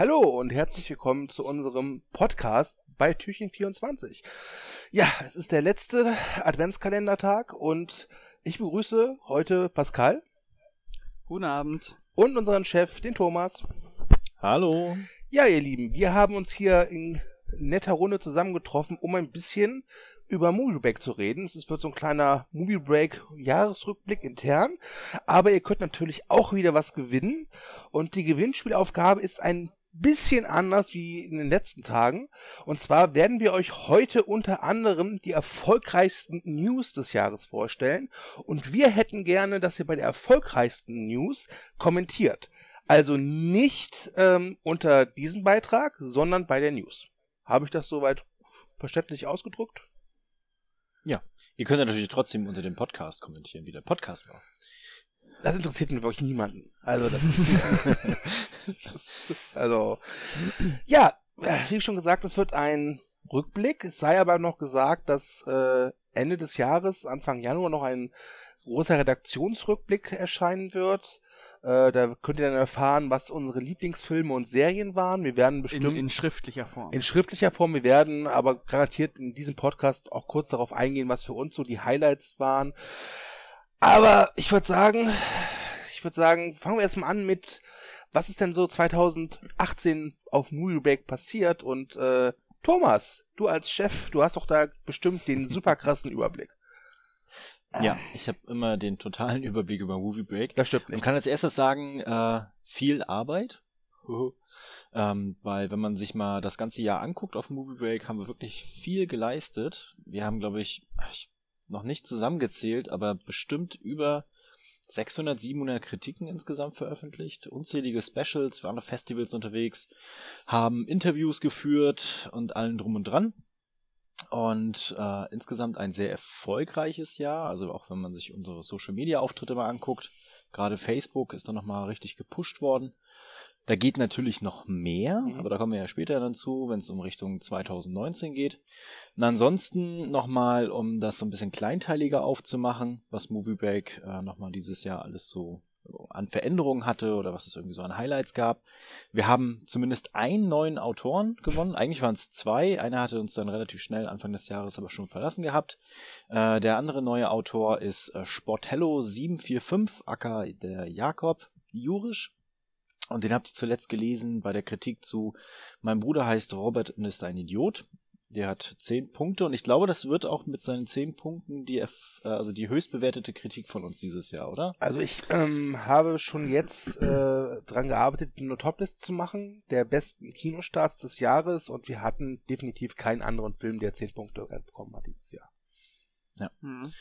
Hallo und herzlich willkommen zu unserem Podcast bei Türchen 24. Ja, es ist der letzte Adventskalendertag und ich begrüße heute Pascal. Guten Abend. Und unseren Chef, den Thomas. Hallo. Ja, ihr Lieben, wir haben uns hier in netter Runde zusammengetroffen, um ein bisschen über Movie Break zu reden. Es wird so ein kleiner Movie Break Jahresrückblick intern, aber ihr könnt natürlich auch wieder was gewinnen und die Gewinnspielaufgabe ist ein bisschen anders wie in den letzten Tagen. Und zwar werden wir euch heute unter anderem die erfolgreichsten News des Jahres vorstellen. Und wir hätten gerne, dass ihr bei der erfolgreichsten News kommentiert. Also nicht ähm, unter diesem Beitrag, sondern bei der News. Habe ich das soweit verständlich ausgedrückt? Ja. Ihr könnt natürlich trotzdem unter dem Podcast kommentieren, wie der Podcast war. Das interessiert wirklich niemanden. Also das ist also ja, wie schon gesagt, es wird ein Rückblick. Es sei aber noch gesagt, dass äh, Ende des Jahres, Anfang Januar noch ein großer Redaktionsrückblick erscheinen wird. Äh, da könnt ihr dann erfahren, was unsere Lieblingsfilme und Serien waren. Wir werden bestimmt. In, in, schriftlicher Form. In schriftlicher Form. Wir werden aber garantiert in diesem Podcast auch kurz darauf eingehen, was für uns so die Highlights waren. Aber ich würde sagen, ich würde sagen, fangen wir erstmal an mit, was ist denn so 2018 auf Movieback passiert? Und äh, Thomas, du als Chef, du hast doch da bestimmt den super krassen Überblick. Ja, ich habe immer den totalen Überblick über Movie Break. Das stimmt nicht. Man kann als erstes sagen, äh, viel Arbeit. ähm, weil wenn man sich mal das ganze Jahr anguckt auf Movie Break, haben wir wirklich viel geleistet. Wir haben, glaube ich, ich noch nicht zusammengezählt, aber bestimmt über 600, 700 Kritiken insgesamt veröffentlicht, unzählige Specials, waren auf Festivals unterwegs, haben Interviews geführt und allen drum und dran. Und äh, insgesamt ein sehr erfolgreiches Jahr, also auch wenn man sich unsere Social-Media-Auftritte mal anguckt, gerade Facebook ist da nochmal richtig gepusht worden. Da geht natürlich noch mehr, mhm. aber da kommen wir ja später dann zu, wenn es um Richtung 2019 geht. Und ansonsten nochmal, um das so ein bisschen kleinteiliger aufzumachen, was Movie Break äh, nochmal dieses Jahr alles so an Veränderungen hatte oder was es irgendwie so an Highlights gab. Wir haben zumindest einen neuen Autoren gewonnen. Eigentlich waren es zwei. Einer hatte uns dann relativ schnell Anfang des Jahres aber schon verlassen gehabt. Äh, der andere neue Autor ist äh, Sportello745, Acker der Jakob Jurisch. Und den habt ihr zuletzt gelesen bei der Kritik zu Mein Bruder heißt Robert und ist ein Idiot. Der hat zehn Punkte und ich glaube, das wird auch mit seinen zehn Punkten die, F äh, also die höchst bewertete Kritik von uns dieses Jahr, oder? Also ich ähm, habe schon jetzt äh, dran gearbeitet, eine Toplist zu machen, der besten Kinostarts des Jahres und wir hatten definitiv keinen anderen Film, der zehn Punkte bekommen hat dieses Jahr. Ja. Mhm.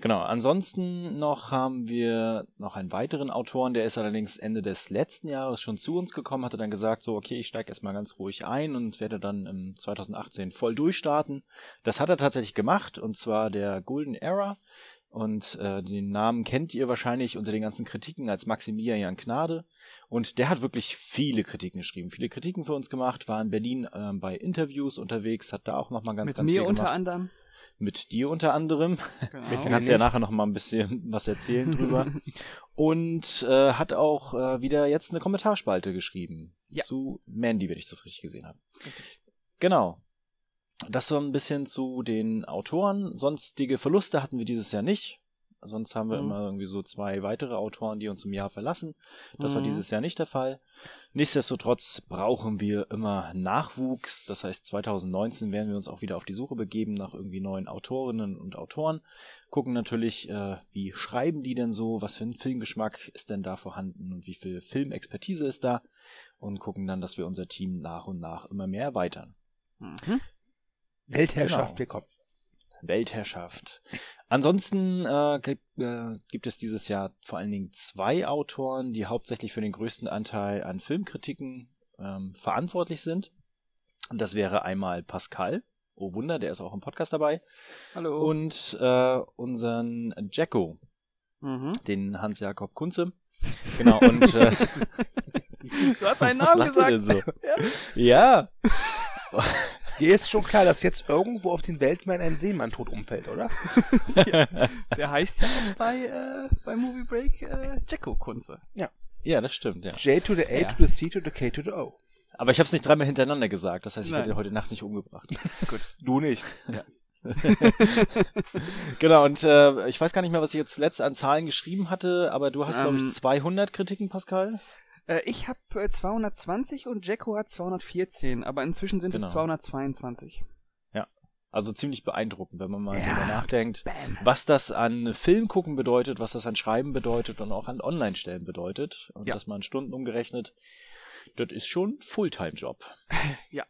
Genau, ansonsten noch haben wir noch einen weiteren Autoren, der ist allerdings Ende des letzten Jahres schon zu uns gekommen, hatte dann gesagt, so, okay, ich steige erstmal ganz ruhig ein und werde dann im 2018 voll durchstarten. Das hat er tatsächlich gemacht, und zwar der Golden Era. Und äh, den Namen kennt ihr wahrscheinlich unter den ganzen Kritiken als Maximilian Gnade. Und der hat wirklich viele Kritiken geschrieben, viele Kritiken für uns gemacht, war in Berlin äh, bei Interviews unterwegs, hat da auch nochmal ganz, Mit ganz mir viel unter gemacht. anderem mit dir unter anderem. Genau. kannst ja nachher noch mal ein bisschen was erzählen drüber. Und äh, hat auch äh, wieder jetzt eine Kommentarspalte geschrieben ja. zu Mandy, wenn ich das richtig gesehen habe. Richtig. Genau. Das so ein bisschen zu den Autoren. Sonstige Verluste hatten wir dieses Jahr nicht. Sonst haben wir mhm. immer irgendwie so zwei weitere Autoren, die uns im Jahr verlassen. Das mhm. war dieses Jahr nicht der Fall. Nichtsdestotrotz brauchen wir immer Nachwuchs. Das heißt, 2019 werden wir uns auch wieder auf die Suche begeben nach irgendwie neuen Autorinnen und Autoren. Gucken natürlich, äh, wie schreiben die denn so, was für ein Filmgeschmack ist denn da vorhanden und wie viel Filmexpertise ist da. Und gucken dann, dass wir unser Team nach und nach immer mehr erweitern. Mhm. Weltherrschaft, genau. wir kommen. Weltherrschaft. Ansonsten äh, gibt, äh, gibt es dieses Jahr vor allen Dingen zwei Autoren, die hauptsächlich für den größten Anteil an Filmkritiken ähm, verantwortlich sind. Und das wäre einmal Pascal. Oh Wunder, der ist auch im Podcast dabei. Hallo. Und äh, unseren Jacko, mhm. den Hans-Jakob Kunze. Genau, und äh, Du hast einen Namen gesagt. So? ja. ja. Dir ist schon klar, dass jetzt irgendwo auf den Weltmeeren ein Seemann tot umfällt, oder? ja. Der heißt ja auch bei, äh, bei Movie Break äh, Jacko Kunze. Ja. Ja, das stimmt, ja. J to the A Ja. to the C to the K to the O. Aber ich habe es nicht dreimal hintereinander gesagt, das heißt, ich Nein. werde heute Nacht nicht umgebracht. Gut. Du nicht. genau, und äh, ich weiß gar nicht mehr, was ich jetzt letzt an Zahlen geschrieben hatte, aber du hast, glaube Ähm, ich, 200 Kritiken, Pascal. Äh, ich habe äh, 220 und Jacko hat 214, aber inzwischen sind Genau. es 222. Also ziemlich beeindruckend, wenn man mal Ja. drüber nachdenkt, Bam. was das an Film gucken bedeutet, was das an Schreiben bedeutet und auch an Online-Stellen bedeutet. Und Ja. das mal in Stunden umgerechnet, das ist schon ein Fulltime-Job. Ja.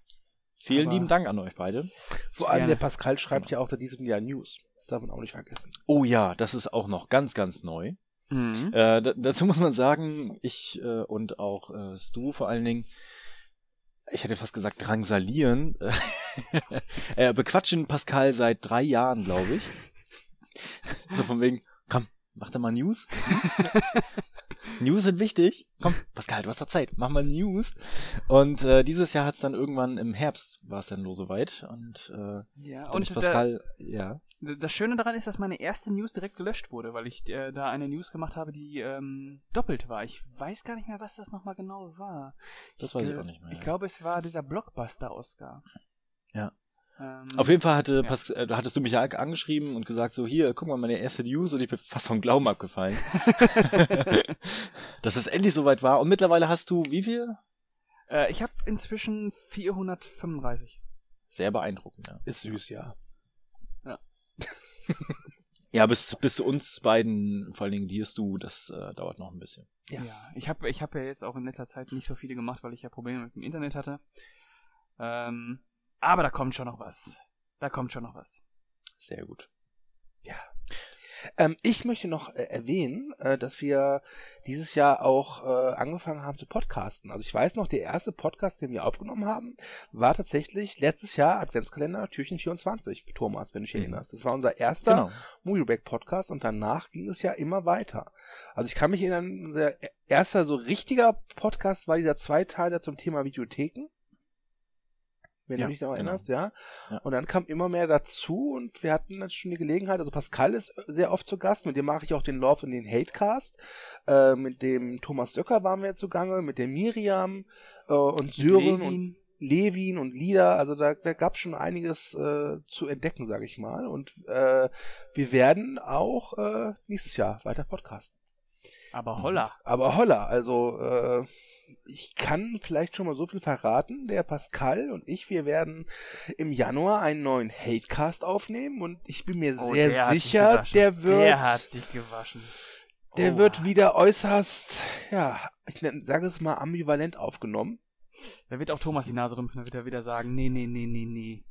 Vielen Aber- lieben Dank an euch beide. Vor allem der Pascal schreibt ja auch seit diesem Jahr News. Das darf man auch nicht vergessen. Oh ja, das ist auch noch ganz, ganz neu. Mhm. Äh, da, dazu muss man sagen, ich äh, und auch äh, Stu vor allen Dingen, ich hätte fast gesagt drangsalieren, äh, bequatschen Pascal seit drei Jahren, glaube ich. So von wegen, komm, mach doch mal News. News sind wichtig. Komm, Pascal, du hast doch Zeit, mach mal News. Und äh, dieses Jahr hat es dann irgendwann im Herbst, war es dann nur soweit. Und, äh, Ja, und da, Pascal, ja. Das Schöne daran ist, dass meine erste News direkt gelöscht wurde, weil ich äh, da eine News gemacht habe, die ähm, doppelt war. Ich weiß gar nicht mehr, was das nochmal genau war. Das weiß ich auch nicht mehr, Ich ja. glaube, es war dieser Blockbuster-Oscar. Ja. Ähm, Auf jeden Fall hatte, Ja. Pas äh, hattest du mich ja angeschrieben und gesagt, so hier, guck mal, meine erste News und ich bin fast vom Glauben abgefallen. dass es endlich soweit war. Und mittlerweile hast du wie viel? äh, ich habe inzwischen 435. Sehr beeindruckend, ja. Ist süß, ja. Ja, bis, bis zu uns beiden, vor allen Dingen dirst du, das äh, dauert noch ein bisschen. Ja. Ja, ich habe ich hab ja jetzt auch in letzter Zeit nicht so viele gemacht, weil ich ja Probleme mit dem Internet hatte. Ähm, aber da kommt schon noch was. Da kommt schon noch was. Sehr gut. Ähm, ich möchte noch äh, erwähnen, äh, dass wir dieses Jahr auch äh, angefangen haben zu podcasten. Also ich weiß noch, der erste Podcast, den wir aufgenommen haben, war tatsächlich letztes Jahr Adventskalender Türchen 24, Thomas, wenn du dich Mhm. erinnerst. Das war unser erster Genau. Movieback Podcast und danach ging es ja immer weiter. Also ich kann mich erinnern, unser erster so richtiger Podcast war dieser Zweiteiler zum Thema Videotheken. Wenn Ja, du dich daran genau. erinnerst, ja. Ja. Und dann kam immer mehr dazu und wir hatten dann schon die Gelegenheit, also Pascal ist sehr oft zu Gast, mit dem mache ich auch den Love und den Hatecast. Äh, mit dem Thomas Söcker waren wir zugange, mit der Miriam äh, und Sören und Levin, und Lieder, also da, da gab es schon einiges äh, zu entdecken, sage ich mal. Und äh, wir werden auch äh, nächstes Jahr weiter podcasten. Aber holla. Aber holla, also äh, ich kann vielleicht schon mal so viel verraten. Der Pascal und ich, wir werden im Januar einen neuen Hatecast aufnehmen und ich bin mir Oh, sehr der sicher, der wird, Der hat sich gewaschen. der Oha. wird wieder äußerst, ja, ich sage es mal ambivalent aufgenommen. Da wird auch Thomas die Nase rümpfen, dann wird er wieder sagen, nee, nee, nee, nee, nee.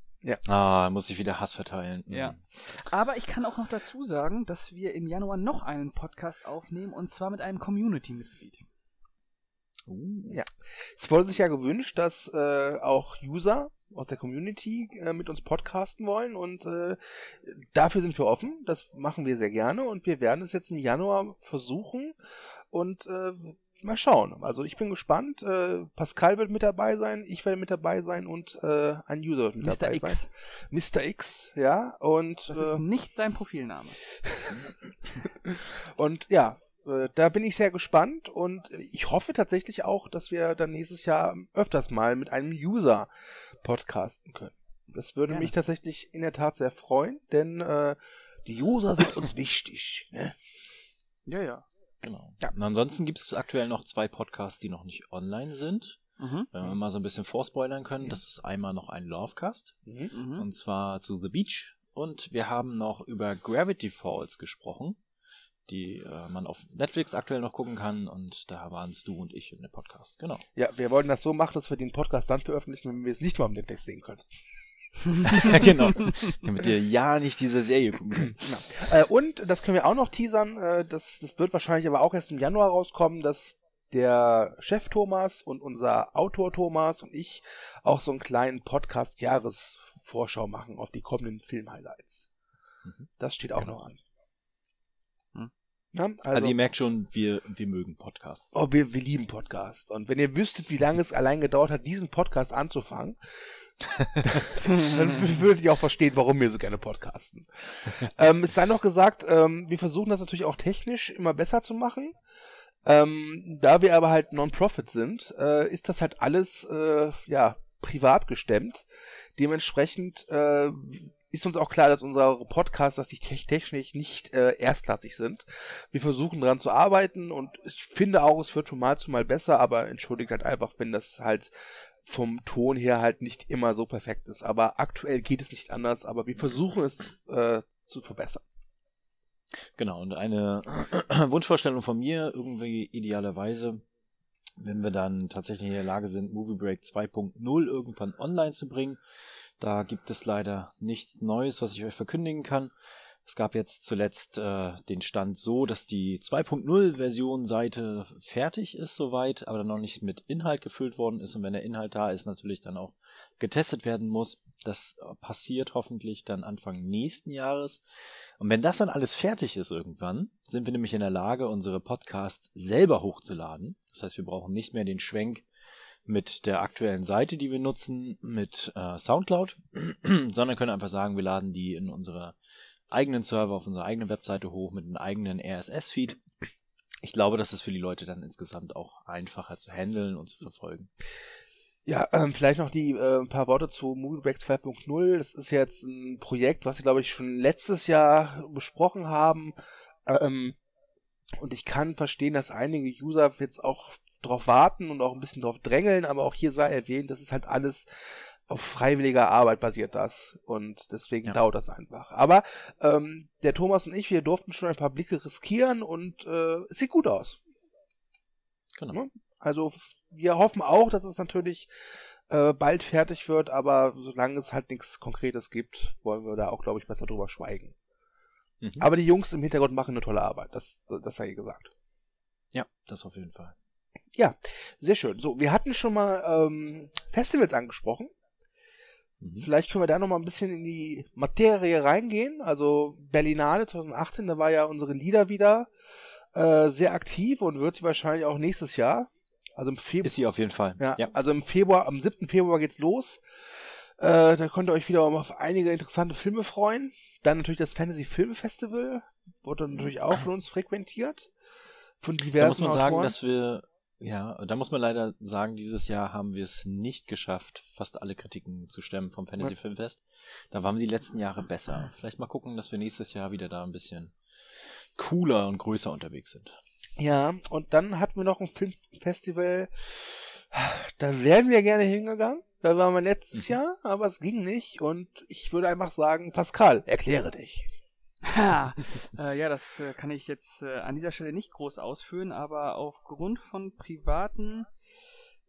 Ah, muss ich wieder Hass verteilen. Mhm. Ja. Aber ich kann auch noch dazu sagen, dass wir im Januar noch einen Podcast aufnehmen und zwar mit einem Community-Mitglied. Uh. Ja. Es wurde sich ja gewünscht, dass äh, auch User aus der Community äh, mit uns podcasten wollen und äh, dafür sind wir offen. Das machen wir sehr gerne und wir werden es jetzt im Januar versuchen und äh, mal schauen. Also ich bin gespannt. Äh, Pascal wird mit dabei sein, ich werde mit dabei sein und äh, ein User wird mit Mr. dabei X. sein. Mr. X, ja. Und Das äh, ist nicht sein Profilname. Und ja, äh, da bin ich sehr gespannt und ich hoffe tatsächlich auch, dass wir dann nächstes Jahr öfters mal mit einem User podcasten können. Das würde Gerne. mich tatsächlich in der Tat sehr freuen, denn äh, die User sind uns wichtig. Ne? Ja, ja. Genau. Ja. Und ansonsten gibt es aktuell noch zwei Podcasts, die noch nicht online sind. Mhm. Wenn wir mal so ein bisschen vorspoilern können, das ist einmal noch ein Lovecast. Mhm. Mhm. Und zwar zu The Beach. Und wir haben noch über Gravity Falls gesprochen, die äh, man auf Netflix aktuell noch gucken kann. Und da waren es du und ich in dem Podcast. Genau. Ja, wir wollten das so machen, dass wir den Podcast dann veröffentlichen, wenn wir es nicht mal am Netflix sehen können. genau. Damit ihr ja nicht diese Serie gucken könnt. Äh, und das können wir auch noch teasern, äh, das, das wird wahrscheinlich aber auch erst im Januar rauskommen, dass der Chef Thomas und unser Autor Thomas und ich auch so einen kleinen Podcast-Jahresvorschau machen auf die kommenden Film-Highlights. Mhm. Das steht auch Genau. noch an. Hm. Ja, Also, also, ihr merkt schon, wir, wir mögen Podcasts. oh, wir, wir lieben Podcast. Und wenn ihr wüsstet, wie lange es allein gedauert hat, diesen Podcast anzufangen, dann würdet ihr auch verstehen, warum wir so gerne podcasten. ähm, es sei noch gesagt, ähm, wir versuchen das natürlich auch technisch immer besser zu machen. Ähm, da wir aber halt Non-Profit sind, äh, ist das halt alles äh, ja privat gestemmt. Dementsprechend äh, ist uns auch klar, dass unsere Podcasts, dass die technisch nicht äh, erstklassig sind. Wir versuchen daran zu arbeiten und ich finde auch, es wird von Mal zu Mal besser, aber entschuldigt halt einfach, wenn das halt vom Ton her halt nicht immer so perfekt ist. Aber aktuell geht es nicht anders, aber wir versuchen es äh, zu verbessern. Genau, und eine Wunschvorstellung von mir, irgendwie idealerweise, wenn wir dann tatsächlich in der Lage sind, Movie Break 2.0 irgendwann online zu bringen. Da gibt es leider nichts Neues, was ich euch verkündigen kann. Es gab jetzt zuletzt äh, den Stand so, dass die 2.0 Version Seite fertig ist soweit, aber dann noch nicht mit Inhalt gefüllt worden ist und wenn der Inhalt da ist, natürlich dann auch getestet werden muss. Das passiert hoffentlich dann Anfang nächsten Jahres. Und wenn das dann alles fertig ist irgendwann, sind wir nämlich in der Lage, unsere Podcasts selber hochzuladen. Das heißt, wir brauchen nicht mehr den Schwenk mit der aktuellen Seite, die wir nutzen, mit äh, Soundcloud, sondern können einfach sagen, wir laden die in unsere eigenen Server auf unserer eigenen Webseite hoch mit einem eigenen RSS-Feed. Ich glaube, das ist für die Leute dann insgesamt auch einfacher zu handeln und zu verfolgen. Ja, ähm, vielleicht noch die äh, paar Worte zu Moviebreak 2.0. Das ist jetzt ein Projekt, was wir, glaube ich, schon letztes Jahr besprochen haben. Ähm, und ich kann verstehen, dass einige User jetzt auch darauf warten und auch ein bisschen darauf drängeln, aber auch hier sei erwähnt, das ist halt alles auf freiwilliger Arbeit basiert das und deswegen ja. dauert das einfach. Aber ähm, der Thomas und ich, wir durften schon ein paar Blicke riskieren und äh, es sieht gut aus. Genau. Ne? Also wir hoffen auch, dass es natürlich äh, bald fertig wird, aber solange es halt nichts Konkretes gibt, wollen wir da auch, glaube ich, besser drüber schweigen. Mhm. Aber die Jungs im Hintergrund machen eine tolle Arbeit, das, das sei gesagt. Ja, das auf jeden Fall. Ja, sehr schön. So, wir hatten schon mal ähm, Festivals angesprochen. Mhm. Vielleicht können wir da noch mal ein bisschen in die Materie reingehen. Also Berlinale 2018, da war ja unsere Lieder wieder äh, sehr aktiv und wird sie wahrscheinlich auch nächstes Jahr. Also im Februar. Ist sie auf jeden Fall. Ja, ja. Also im Februar, am 7. Februar geht's los. Äh, da könnt ihr euch wieder auf einige interessante Filme freuen. Dann natürlich das Fantasy Film Festival. Wurde natürlich auch von uns frequentiert. Von diversen Da muss man Autoren. sagen, dass wir ja, da muss man leider sagen, dieses Jahr haben wir es nicht geschafft, fast alle Kritiken zu stemmen vom Fantasy Filmfest. Da waren die letzten Jahre besser. Vielleicht mal gucken, dass wir nächstes Jahr wieder da ein bisschen cooler und größer unterwegs sind. Ja, und dann hatten wir noch ein Filmfestival, da wären wir gerne hingegangen. Da waren wir letztes mhm. Jahr, aber es ging nicht. Und ich würde einfach sagen, Pascal, erkläre dich. Ha, äh, ja, das äh, kann ich jetzt äh, an dieser Stelle nicht groß ausführen, aber aufgrund von privaten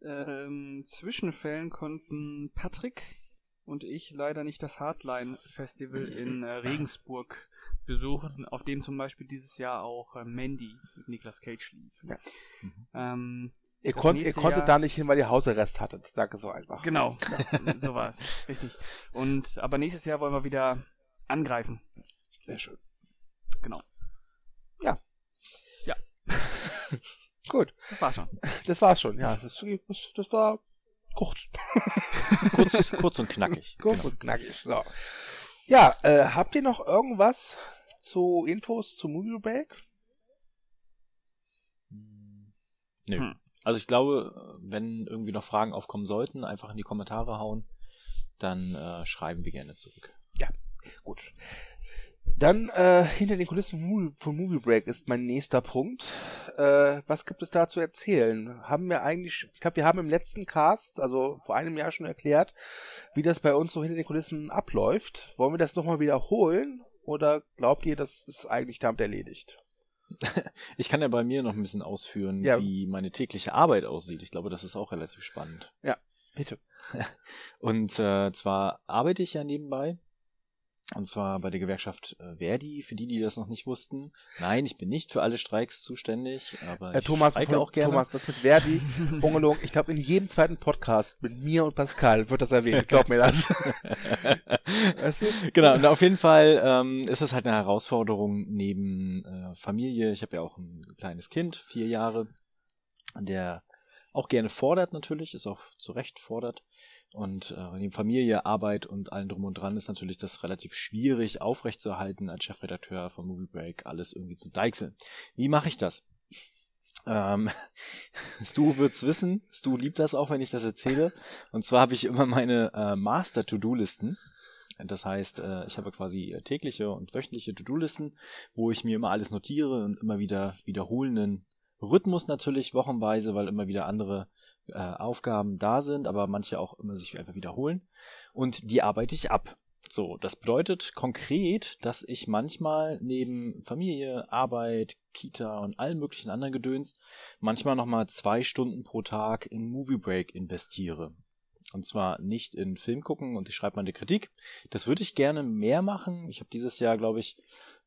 ähm, Zwischenfällen konnten Patrick und ich leider nicht das Hardline Festival in äh, Regensburg besuchen, auf dem zum Beispiel dieses Jahr auch äh, Mandy mit Niklas Cage lief. Ja. Mhm. Ähm, ihr, konnt, ihr konntet Jahr... da nicht hin, weil ihr Hausarrest hattet, sag es so einfach. Genau, so war es, richtig. Und aber nächstes Jahr wollen wir wieder angreifen. Sehr schön. Genau. Ja. Ja. Gut. Das war's schon. Das war's schon, ja. Das, das, das war kurz. kurz. Kurz und knackig. Kurz genau. und knackig. So. Ja, äh, habt ihr noch irgendwas zu Infos zu Movie Break? Nö. Hm. Also ich glaube, wenn irgendwie noch Fragen aufkommen sollten, einfach in die Kommentare hauen, dann äh, schreiben wir gerne zurück. Ja, gut. Dann äh, hinter den Kulissen von Movie Break ist mein nächster Punkt. Äh, was gibt es da zu erzählen? Haben wir eigentlich, ich glaube, wir haben im letzten Cast, also vor einem Jahr schon erklärt, wie das bei uns so hinter den Kulissen abläuft. Wollen wir das nochmal wiederholen? Oder glaubt ihr, das ist eigentlich damit erledigt? Ich kann ja bei mir noch ein bisschen ausführen, ja. wie meine tägliche Arbeit aussieht. Ich glaube, das ist auch relativ spannend. Ja, bitte. Und äh, zwar arbeite ich ja nebenbei und zwar bei der Gewerkschaft äh, Verdi, für die, die das noch nicht wussten. Nein, ich bin nicht für alle Streiks zuständig, aber äh, ich Thomas, streike auch gerne. Thomas, das mit Verdi, ungelogen, ich glaube, in jedem zweiten Podcast mit mir und Pascal wird das erwähnt. Glaub mir das. weißt du? Genau, und auf jeden Fall ähm, ist es halt eine Herausforderung neben äh, Familie. Ich habe ja auch ein kleines Kind, vier Jahre, der auch gerne fordert natürlich, ist auch zu Recht fordert. Und äh, neben Familie, Arbeit und allem drum und dran ist natürlich das relativ schwierig aufrechtzuerhalten als Chefredakteur von Movie Break, alles irgendwie zu deichseln. Wie mache ich das? Ähm, Stu wird's wissen. Stu liebt das auch, wenn ich das erzähle. Und zwar habe ich immer meine äh, Master-To-Do-Listen. Das heißt, äh, ich habe quasi äh, tägliche und wöchentliche To-Do-Listen, wo ich mir immer alles notiere und immer wieder wiederholenden Rhythmus natürlich wochenweise, weil immer wieder andere äh, Aufgaben da sind, aber manche auch immer sich einfach wiederholen. Und die arbeite ich ab. So, das bedeutet konkret, dass ich manchmal neben Familie, Arbeit, Kita und allen möglichen anderen Gedöns manchmal nochmal zwei Stunden pro Tag in Movie Break investiere. Und zwar nicht in Film gucken und ich schreibe mal eine Kritik. Das würde ich gerne mehr machen. Ich habe dieses Jahr, glaube ich,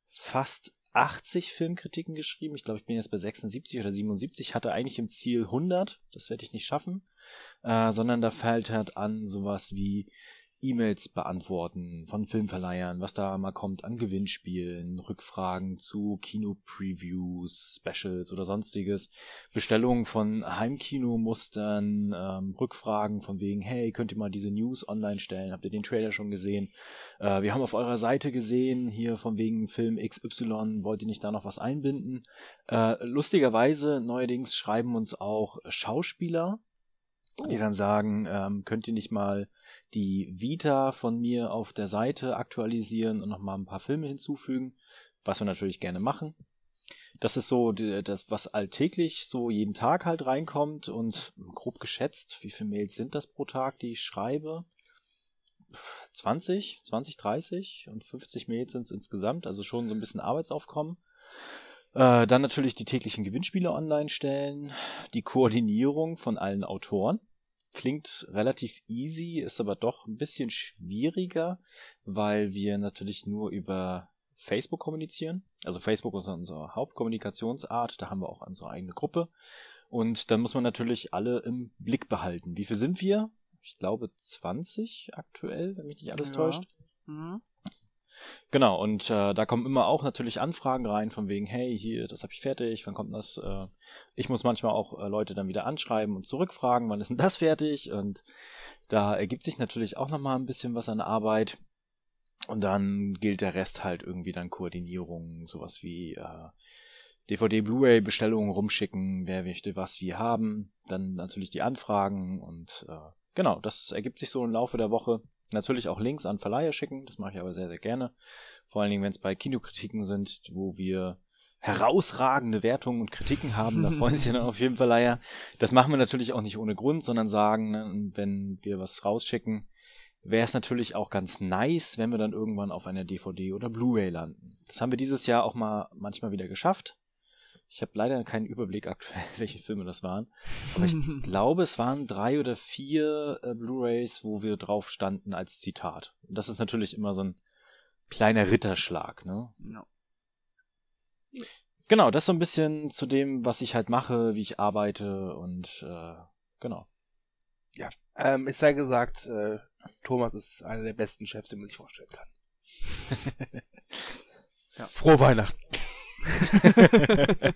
fast 80 Filmkritiken geschrieben. Ich glaube, ich bin jetzt bei 76 oder 77. Hatte eigentlich im Ziel 100. Das werde ich nicht schaffen. Äh, sondern da fällt halt an sowas wie E-Mails beantworten von Filmverleihern, was da mal kommt an Gewinnspielen, Rückfragen zu Kino-Previews, Specials oder sonstiges, Bestellungen von Heimkinomustern, ähm, Rückfragen von wegen, hey, könnt ihr mal diese News online stellen? Habt ihr den Trailer schon gesehen? Äh, wir haben auf eurer Seite gesehen, hier von wegen Film XY, wollt ihr nicht da noch was einbinden? Äh, lustigerweise, neuerdings schreiben uns auch Schauspieler, oh. die dann sagen, ähm, könnt ihr nicht mal die Vita von mir auf der Seite aktualisieren und nochmal ein paar Filme hinzufügen, was wir natürlich gerne machen. Das ist so das, was alltäglich so jeden Tag halt reinkommt und grob geschätzt, wie viele Mails sind das pro Tag, die ich schreibe? 20, 20, 30 und 50 Mails sind es insgesamt, also schon so ein bisschen Arbeitsaufkommen. Äh, dann natürlich die täglichen Gewinnspiele online stellen, die Koordinierung von allen Autoren klingt relativ easy, ist aber doch ein bisschen schwieriger, weil wir natürlich nur über Facebook kommunizieren. Also Facebook ist unsere Hauptkommunikationsart, da haben wir auch unsere eigene Gruppe. Und dann muss man natürlich alle im Blick behalten. Wie viel sind wir? Ich glaube 20 aktuell, wenn mich nicht alles ja. täuscht. Mhm. Genau, und äh, da kommen immer auch natürlich Anfragen rein von wegen, hey, hier, das habe ich fertig, wann kommt das? Äh, ich muss manchmal auch äh, Leute dann wieder anschreiben und zurückfragen, wann ist denn das fertig? Und da ergibt sich natürlich auch nochmal ein bisschen was an Arbeit. Und dann gilt der Rest halt irgendwie dann Koordinierung, sowas wie äh, DVD, Blu-ray-Bestellungen rumschicken, wer möchte was wie haben, dann natürlich die Anfragen und äh, genau, das ergibt sich so im Laufe der Woche. Natürlich auch Links an Verleiher schicken, das mache ich aber sehr, sehr gerne. Vor allen Dingen, wenn es bei Kinokritiken sind, wo wir herausragende Wertungen und Kritiken haben, da freuen sich dann auf jeden Verleiher. Das machen wir natürlich auch nicht ohne Grund, sondern sagen, ne, wenn wir was rausschicken, wäre es natürlich auch ganz nice, wenn wir dann irgendwann auf einer DVD oder Blu-ray landen. Das haben wir dieses Jahr auch mal manchmal wieder geschafft. Ich habe leider keinen Überblick aktuell, welche Filme das waren. Aber ich glaube, es waren drei oder vier äh, Blu-rays, wo wir drauf standen als Zitat. Und das ist natürlich immer so ein kleiner Ritterschlag, ne? Ja. Genau, das so ein bisschen zu dem, was ich halt mache, wie ich arbeite und äh, genau. Ja, ähm, es sei gesagt, äh, Thomas ist einer der besten Chefs, den man sich vorstellen kann. ja. Frohe Weihnachten.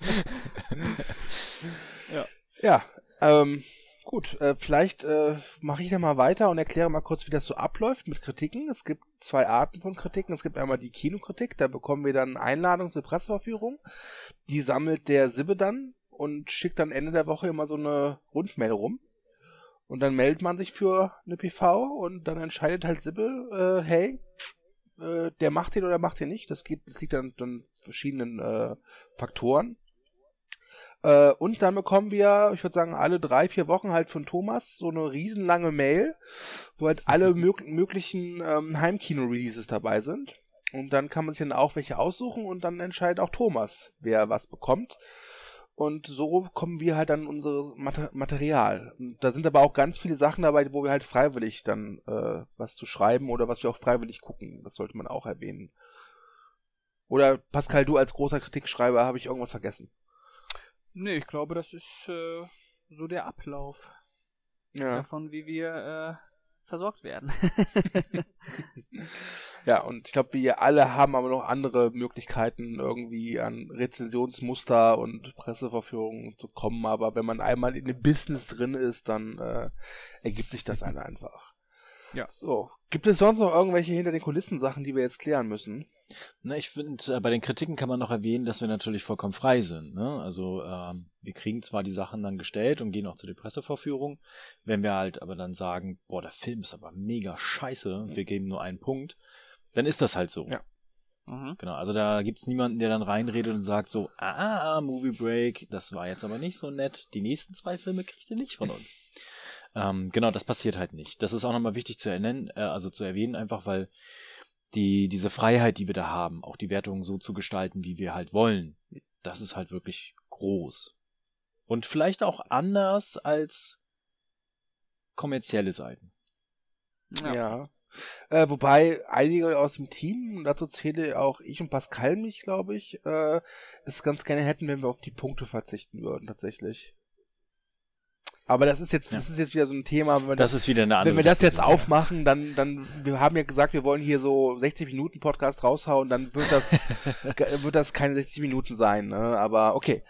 ja. Ja, ähm, gut, äh, vielleicht äh, mache ich dann mal weiter und erkläre mal kurz, wie das so abläuft mit Kritiken. Es gibt zwei Arten von Kritiken. Es gibt einmal die Kinokritik, da bekommen wir dann Einladung zur Presseverführung. Die sammelt der Sibbe dann und schickt dann Ende der Woche immer so eine Rundmail rum. Und dann meldet man sich für eine PV und dann entscheidet halt Sibbe, äh, hey, äh, der macht den oder macht den nicht. Das, geht, das liegt an, an verschiedenen äh, Faktoren. Äh, und dann bekommen wir, ich würde sagen, alle drei, vier Wochen halt von Thomas so eine riesenlange Mail, wo halt alle mög möglichen ähm, Heimkino-Releases dabei sind. Und dann kann man sich dann auch welche aussuchen und dann entscheidet auch Thomas, wer was bekommt. Und so kommen wir halt an unser Material. Und da sind aber auch ganz viele Sachen dabei, wo wir halt freiwillig dann äh, was zu schreiben oder was wir auch freiwillig gucken. Das sollte man auch erwähnen. Oder Pascal, du als großer Kritikschreiber, habe ich irgendwas vergessen? Nee, ich glaube, das ist äh, so der Ablauf ja. davon, wie wir äh, versorgt werden. Ja, und ich glaube, wir alle haben aber noch andere Möglichkeiten, irgendwie an Rezensionsmuster und Presseverführungen zu kommen. Aber wenn man einmal in dem Business drin ist, dann äh, ergibt sich das einem einfach. Ja. So. Gibt es sonst noch irgendwelche hinter den Kulissen Sachen, die wir jetzt klären müssen? Na, ich finde, äh, bei den Kritiken kann man noch erwähnen, dass wir natürlich vollkommen frei sind. Ne? Also ähm, wir kriegen zwar die Sachen dann gestellt und gehen auch zu der Pressevorführung. Wenn wir halt aber dann sagen, boah, der Film ist aber mega scheiße, mhm. wir geben nur einen Punkt, dann ist das halt so. Ja. Mhm. Genau, also da gibt's niemanden, der dann reinredet und sagt so, ah, Movie Break, das war jetzt aber nicht so nett. Die nächsten zwei Filme kriegt ihr nicht von uns. Ähm, genau, das passiert halt nicht. Das ist auch nochmal wichtig zu ernennen, äh, also zu erwähnen, einfach weil die, diese Freiheit, die wir da haben, auch die Wertungen so zu gestalten, wie wir halt wollen, das ist halt wirklich groß. Und vielleicht auch anders als kommerzielle Seiten. Ja. ja. Äh, wobei einige aus dem Team, dazu zähle auch ich und Pascal mich, glaube ich, äh, es ganz gerne hätten, wenn wir auf die Punkte verzichten würden, tatsächlich. Aber das ist jetzt, ja. das ist jetzt wieder so ein Thema. Wenn wir das, das ist wieder eine andere Wenn wir das jetzt aufmachen, dann, dann, wir haben ja gesagt, wir wollen hier so 60 Minuten Podcast raushauen, dann wird das, wird das keine 60 Minuten sein, ne? Aber okay.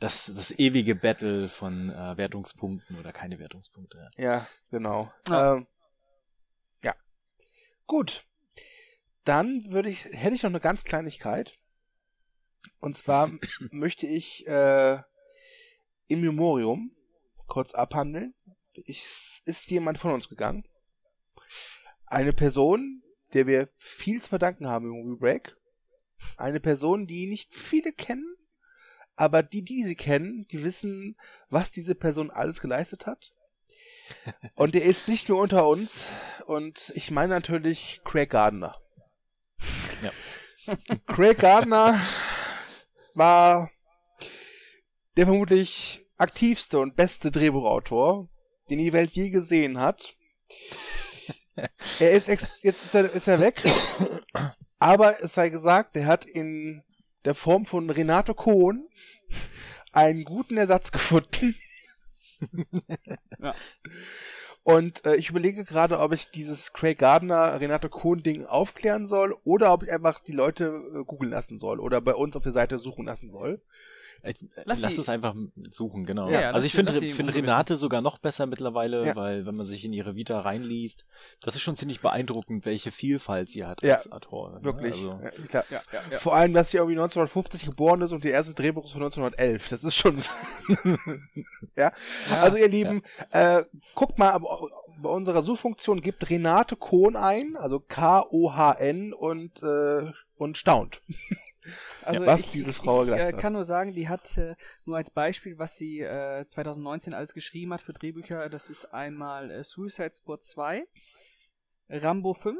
Das, das ewige Battle von äh, Wertungspunkten oder keine Wertungspunkte. Ja, genau. Ja. Ähm, ja. Gut. Dann würde ich, hätte ich noch eine ganz Kleinigkeit. Und zwar möchte ich äh, im Memorium kurz abhandeln. Ich, ist jemand von uns gegangen. Eine Person, der wir viel zu verdanken haben im Movie Break. Eine Person, die nicht viele kennen, aber die, die sie kennen, die wissen, was diese Person alles geleistet hat. Und er ist nicht nur unter uns. Und ich meine natürlich Craig Gardner. Ja. Craig Gardner war der vermutlich aktivste und beste Drehbuchautor, den die Welt je gesehen hat. er ist jetzt ist er, ist er weg. Aber es sei gesagt, er hat in der Form von Renato Kohn einen guten Ersatz gefunden. ja. Und äh, ich überlege gerade, ob ich dieses Craig Gardner, Renato Kohn-Ding aufklären soll oder ob ich einfach die Leute äh, googeln lassen soll oder bei uns auf der Seite suchen lassen soll. Ich, lass, lass es einfach suchen, genau. Ja, also ich finde find Renate sogar noch besser mittlerweile, ja. weil wenn man sich in ihre Vita reinliest, das ist schon ziemlich beeindruckend, welche Vielfalt sie hat ja, als Autor. Ne? Wirklich. Also, ja, Vor allem, dass sie irgendwie 1950 geboren ist und ihr erstes Drehbuch ist von 1911. Das ist schon. ja? Also ihr Lieben, äh, guckt mal bei unserer Suchfunktion gibt Renate Kohn ein, also K-O-H-N und, äh, und staunt. Also was ich, diese Frau ich, ich äh, kann nur sagen, die hat äh, nur als Beispiel, was sie äh, 2019 alles geschrieben hat für Drehbücher, das ist einmal äh, Suicide Squad 2, Rambo 5,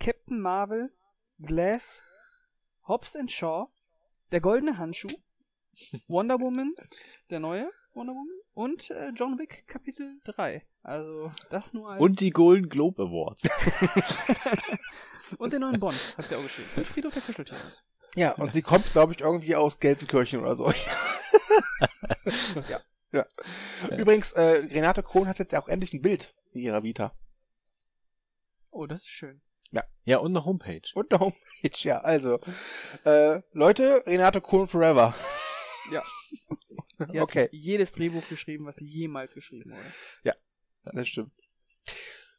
Captain Marvel, Glass, Hobbs and Shaw, Der goldene Handschuh, Wonder Woman, der neue Wonder Woman und äh, John Wick Kapitel 3. Also das nur als... Und die Golden Globe Awards. und den neuen Bond hat sie auch geschrieben. Und Friedhof der Kuscheltiere. Ja, und sie kommt, glaube ich, irgendwie aus Gelsenkirchen oder so. ja. ja. Übrigens, äh, Renate Kohn hat jetzt ja auch endlich ein Bild in ihrer Vita. Oh, das ist schön. Ja. Ja, und eine Homepage. Und eine Homepage, ja. Also, äh, Leute, Renate Kohn Forever. Ja. Die okay. jedes Drehbuch geschrieben, was sie jemals geschrieben wurde. Ja, das stimmt.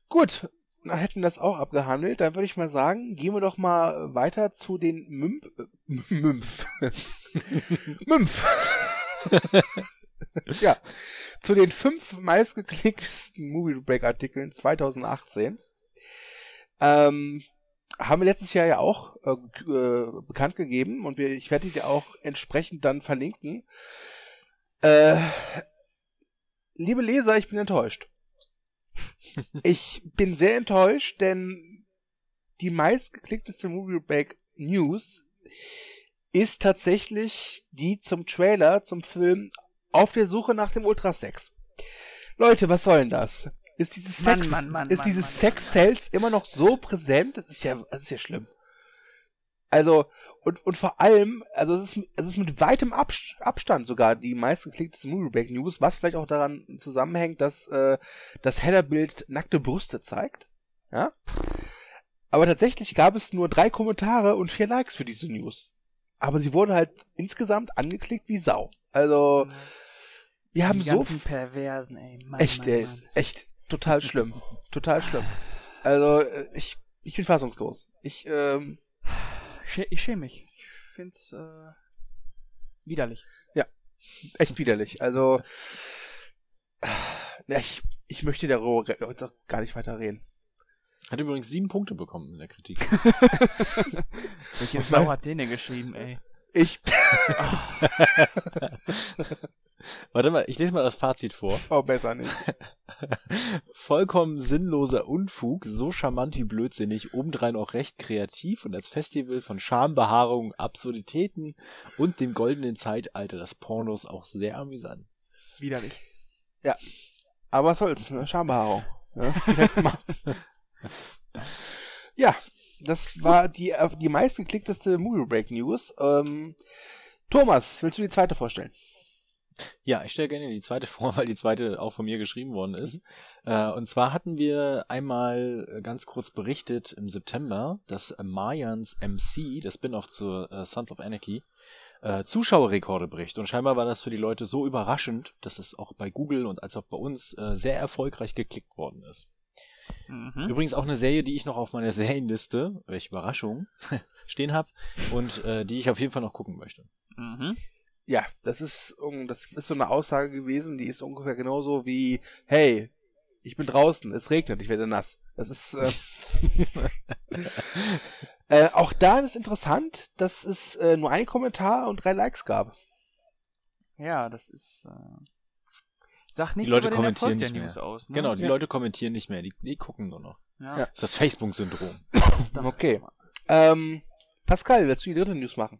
Gut, hätten das auch abgehandelt, dann würde ich mal sagen, gehen wir doch mal weiter zu den Mümp. Äh, Mümpf. Mümpf. ja. Zu den fünf meistgeklicktesten Movie Break Artikeln 2018. Ähm, haben wir letztes Jahr ja auch äh, äh, bekannt gegeben und wir, ich werde die auch entsprechend dann verlinken. Äh, liebe Leser, ich bin enttäuscht ich bin sehr enttäuscht, denn die meistgeklickteste Movie Break News ist tatsächlich die zum Trailer, zum Film Auf der Suche nach dem Ultrasex. Leute, was soll denn das? Ist dieses Sex, Mann, Mann, Mann, ist dieses Sex Sales immer noch so präsent? Das ist ja, das ist ja schlimm. Also, und, und vor allem, also es ist, es ist mit weitem Abstand sogar die meistgeklickteste Movieback News, was vielleicht auch daran zusammenhängt, dass äh, das Headerbild nackte Brüste zeigt. Ja. Aber tatsächlich gab es nur drei Kommentare und vier Likes für diese News. Aber sie wurde halt insgesamt angeklickt wie Sau. Also, wir haben die so. Perversen, ey. Mann, echt, Mann, ey. Mann. Echt. Total schlimm. total schlimm. Also, äh, ich, ich bin fassungslos. Ich, ähm, Schä ich schäme mich. Ich find's äh, widerlich. echt widerlich. Also, ja, ich, ich möchte darüber jetzt auch gar nicht weiter reden. Hat übrigens sieben Punkte bekommen in der Kritik. Welche Sau hat den denn geschrieben, ey? Ich, Warte mal, ich lese mal das Fazit vor. oh, besser nicht. Vollkommen sinnloser Unfug, so charmant wie blödsinnig, obendrein auch recht kreativ und als Festival von Schambehaarung, Absurditäten und dem goldenen Zeitalter des Pornos auch sehr amüsant. Widerlich. Aber was soll's, ne? Schambehaarung. Ja, immer. ja, das war die, äh, die meistgeklickteste Movie Break News. Ähm, Thomas, willst du die zweite vorstellen? Ja, ich stelle gerne die zweite vor, weil die zweite auch von mir geschrieben worden ist. Äh, und zwar hatten wir einmal äh, ganz kurz berichtet im September, dass äh, Mayans MC, das Spin-off zur äh, Sons of Anarchy, äh, Zuschauerrekorde bricht. Und scheinbar war das für die Leute so überraschend, dass es auch bei Google und als auch bei uns äh, sehr erfolgreich geklickt worden ist. Mhm. Übrigens auch eine Serie, die ich noch auf meiner Serienliste, welche Überraschung, stehen habe und die ich auf jeden Fall noch gucken möchte. Mhm. Ja, das ist, das ist so eine Aussage gewesen, die ist ungefähr genauso wie, hey, ich bin draußen, es regnet, ich werde nass. Das ist, äh, äh, auch da ist interessant, dass es äh, nur ein Kommentar und drei Likes gab. Ja, das ist. Äh, sag nicht Die Leute kommentieren nicht News mehr. aus. Ne? Genau, die Ja. Leute kommentieren nicht mehr, die, die gucken nur noch. Ja. Ja. Das ist das Facebook-Syndrom. Okay. Ähm, Pascal, willst du die dritte News machen?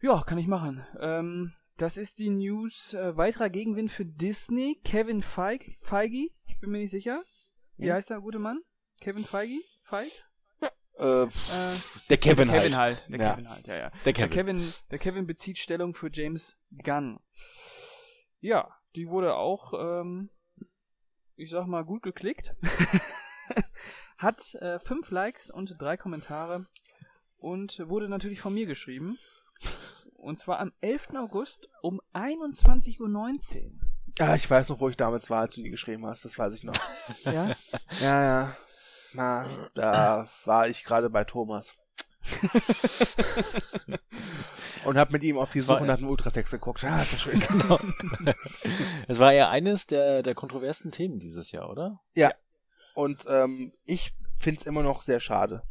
Ja, kann ich machen. Ähm, das ist die News. Äh, weiterer Gegenwind für Disney. Kevin Feige. Feige? Ich bin mir nicht sicher. Wie Ja. heißt der gute Mann? Kevin Feige? Feige? Äh, Äh, der Kevin, Kevin halt. halt. Der Ja. Kevin halt, ja, ja. Der Der Kevin. Kevin, der Kevin bezieht Stellung für James Gunn. Ja, die wurde auch, ähm, ich sag mal, gut geklickt. Hat äh, fünf Likes und drei Kommentare und wurde natürlich von mir geschrieben. Und zwar am 11. August um 21.19 Uhr. Ja, ich weiß noch, wo ich damals war, als du die geschrieben hast. Das weiß ich noch. Ja? ja, ja. Na, da war ich gerade bei Thomas. Und hab mit ihm auf die Das Suche nach dem Ultratext geguckt. Ja, das war schön. Genau. Es war ja eines der, der kontroversen Themen dieses Jahr, oder? Und ähm, ich find's immer noch sehr schade.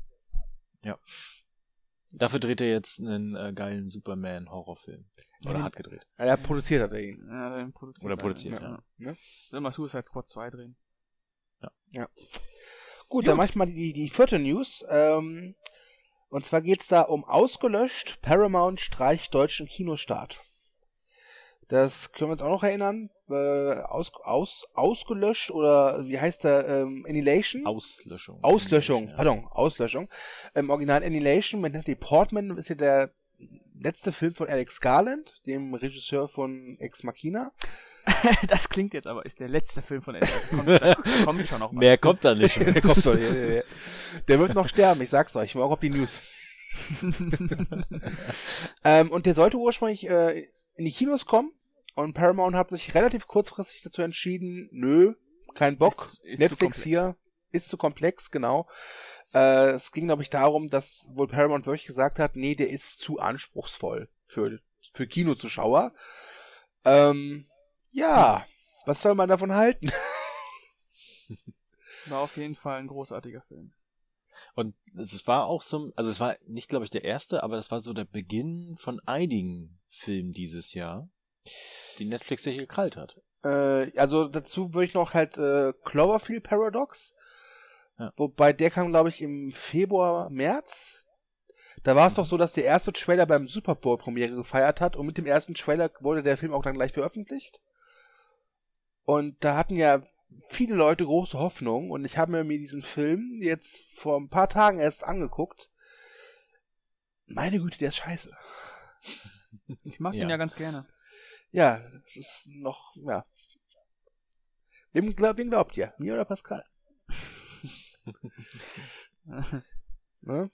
Dafür dreht er jetzt einen äh, geilen Superman-Horrorfilm. Oder Ja, hat gedreht. Er produziert hat er ihn. Ja, dann produziert Oder er. produziert, ja. ja. Soll mal Suicide Squad 2 drehen. Gut, Gut. dann mach ich mal die, die vierte News. Ähm, und zwar geht's da um ausgelöscht. Paramount streicht deutschen Kinostart. Das können wir uns auch noch erinnern. Äh, aus, aus, ausgelöscht oder wie heißt der? Ähm, Annihilation? Auslöschung. Auslöschung, Ja. pardon, Auslöschung. Im Original Annihilation mit Natalie Portman ist ja der letzte Film von Alex Garland, dem Regisseur von Ex Machina. das klingt jetzt aber, ist der letzte Film von Ende. Kommt, da kommt schon noch was. Mehr kommt da nicht. der kommt doch, der, der, der wird noch sterben, ich sag's euch. Ich war auch auf die News. ähm, und der sollte ursprünglich äh, in die Kinos kommen. Und Paramount hat sich relativ kurzfristig dazu entschieden, nö, kein Bock. Ist- ist zu Netflix komplex. hier ist zu komplex, genau. Äh, es ging, glaube ich, darum, dass wohl Paramount wirklich gesagt hat, nee, der ist zu anspruchsvoll für, für Kinozuschauer. Ähm, ja, was soll man davon halten? War auf jeden Fall ein großartiger Film. Und es war auch so, also es war nicht, glaube ich, der erste, aber das war so der Beginn von einigen Filmen dieses Jahr, die Netflix sich gekrallt hat. Äh, also dazu würde ich noch halt äh, Cloverfield Paradox. Ja. Wobei der kam, glaube ich, im Februar, März. Da war es doch so, dass der erste Trailer beim Super Bowl Premiere gefeiert hat und mit dem ersten Trailer wurde der Film auch dann gleich veröffentlicht. Und da hatten ja viele Leute große Hoffnung und ich habe mir diesen Film jetzt vor ein paar Tagen erst angeguckt. Meine Güte, der ist scheiße. Ich mag Ja. ihn ja ganz gerne. Ja, das ist noch, ja. Wem, glaub, wem glaubt ihr? Mir oder Pascal? Ne?